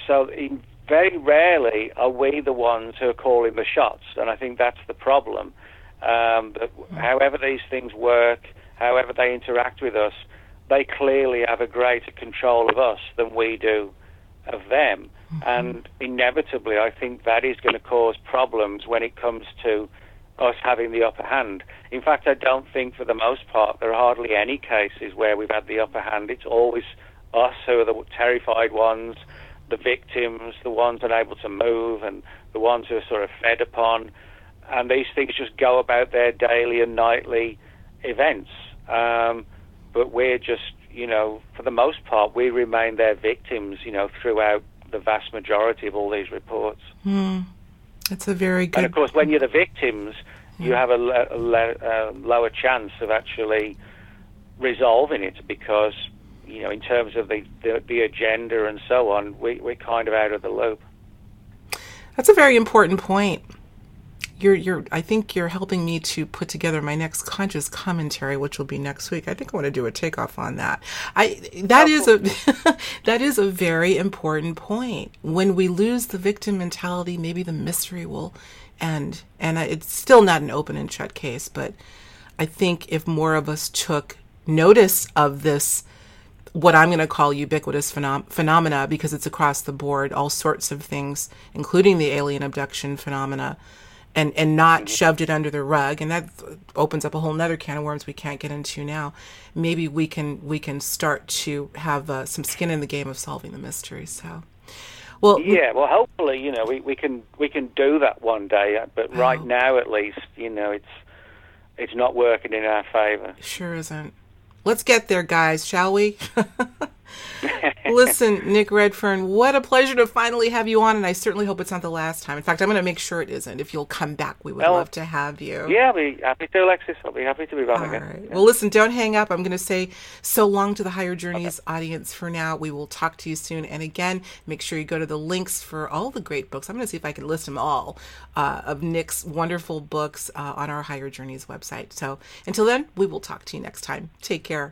so, in very rarely are we the ones who are calling the shots, and I think that's the problem. Um, that however these things work, however they interact with us, they clearly have a greater control of us than we do of them. Mm-hmm. And inevitably, I think that is going to cause problems when it comes to us having the upper hand. In fact, I don't think for the most part there are hardly any cases where we've had the upper hand. It's always us who are the terrified ones, the victims, the ones unable to move, and the ones who are sort of fed upon. And these things just go about their daily and nightly events. Um, but we're just, you know, for the most part, we remain their victims, you know, throughout the vast majority of all these reports. Mm. That's a very good. And of course, when you're the victims, you have a, lower chance of actually resolving it because, you know, in terms of the, the, the agenda and so on, we, we're kind of out of the loop. That's a very important point you're you're I think you're helping me to put together my next conscious commentary, which will be next week. I think I want to do a takeoff on that. I that is a that is a very important point. When we lose the victim mentality, maybe the mystery will end. And it's still not an open and shut case, but I think if more of us took notice of this what I'm going to call ubiquitous phenom- phenomena because it's across the board, all sorts of things, including the alien abduction phenomena, and and not shoved it under the rug and that opens up a whole nother can of worms we can't get into now. Maybe we can we can start to have uh, some skin in the game of solving the mystery so. Well yeah well hopefully you know we, we can we can do that one day uh, but right oh. now at least you know it's it's not working in our favor. Sure isn't. Let's get there guys shall we Listen, Nick Redfern, what a pleasure to finally have you on, and I certainly hope it's not the last time. In fact, I'm going to make sure it isn't. If you'll come back, we would well, love to have you. Yeah, I'll be happy to, Alexis. I'll be happy to be back again. Right. Yeah. Well, listen, don't hang up. I'm going to say so long to the Higher Journeys okay. audience for now. We will talk to you soon. And again, make sure you go to the links for all the great books. I'm going to see if I can list them all uh, of Nick's wonderful books uh, on our Higher Journeys website. So until then, we will talk to you next time. Take care.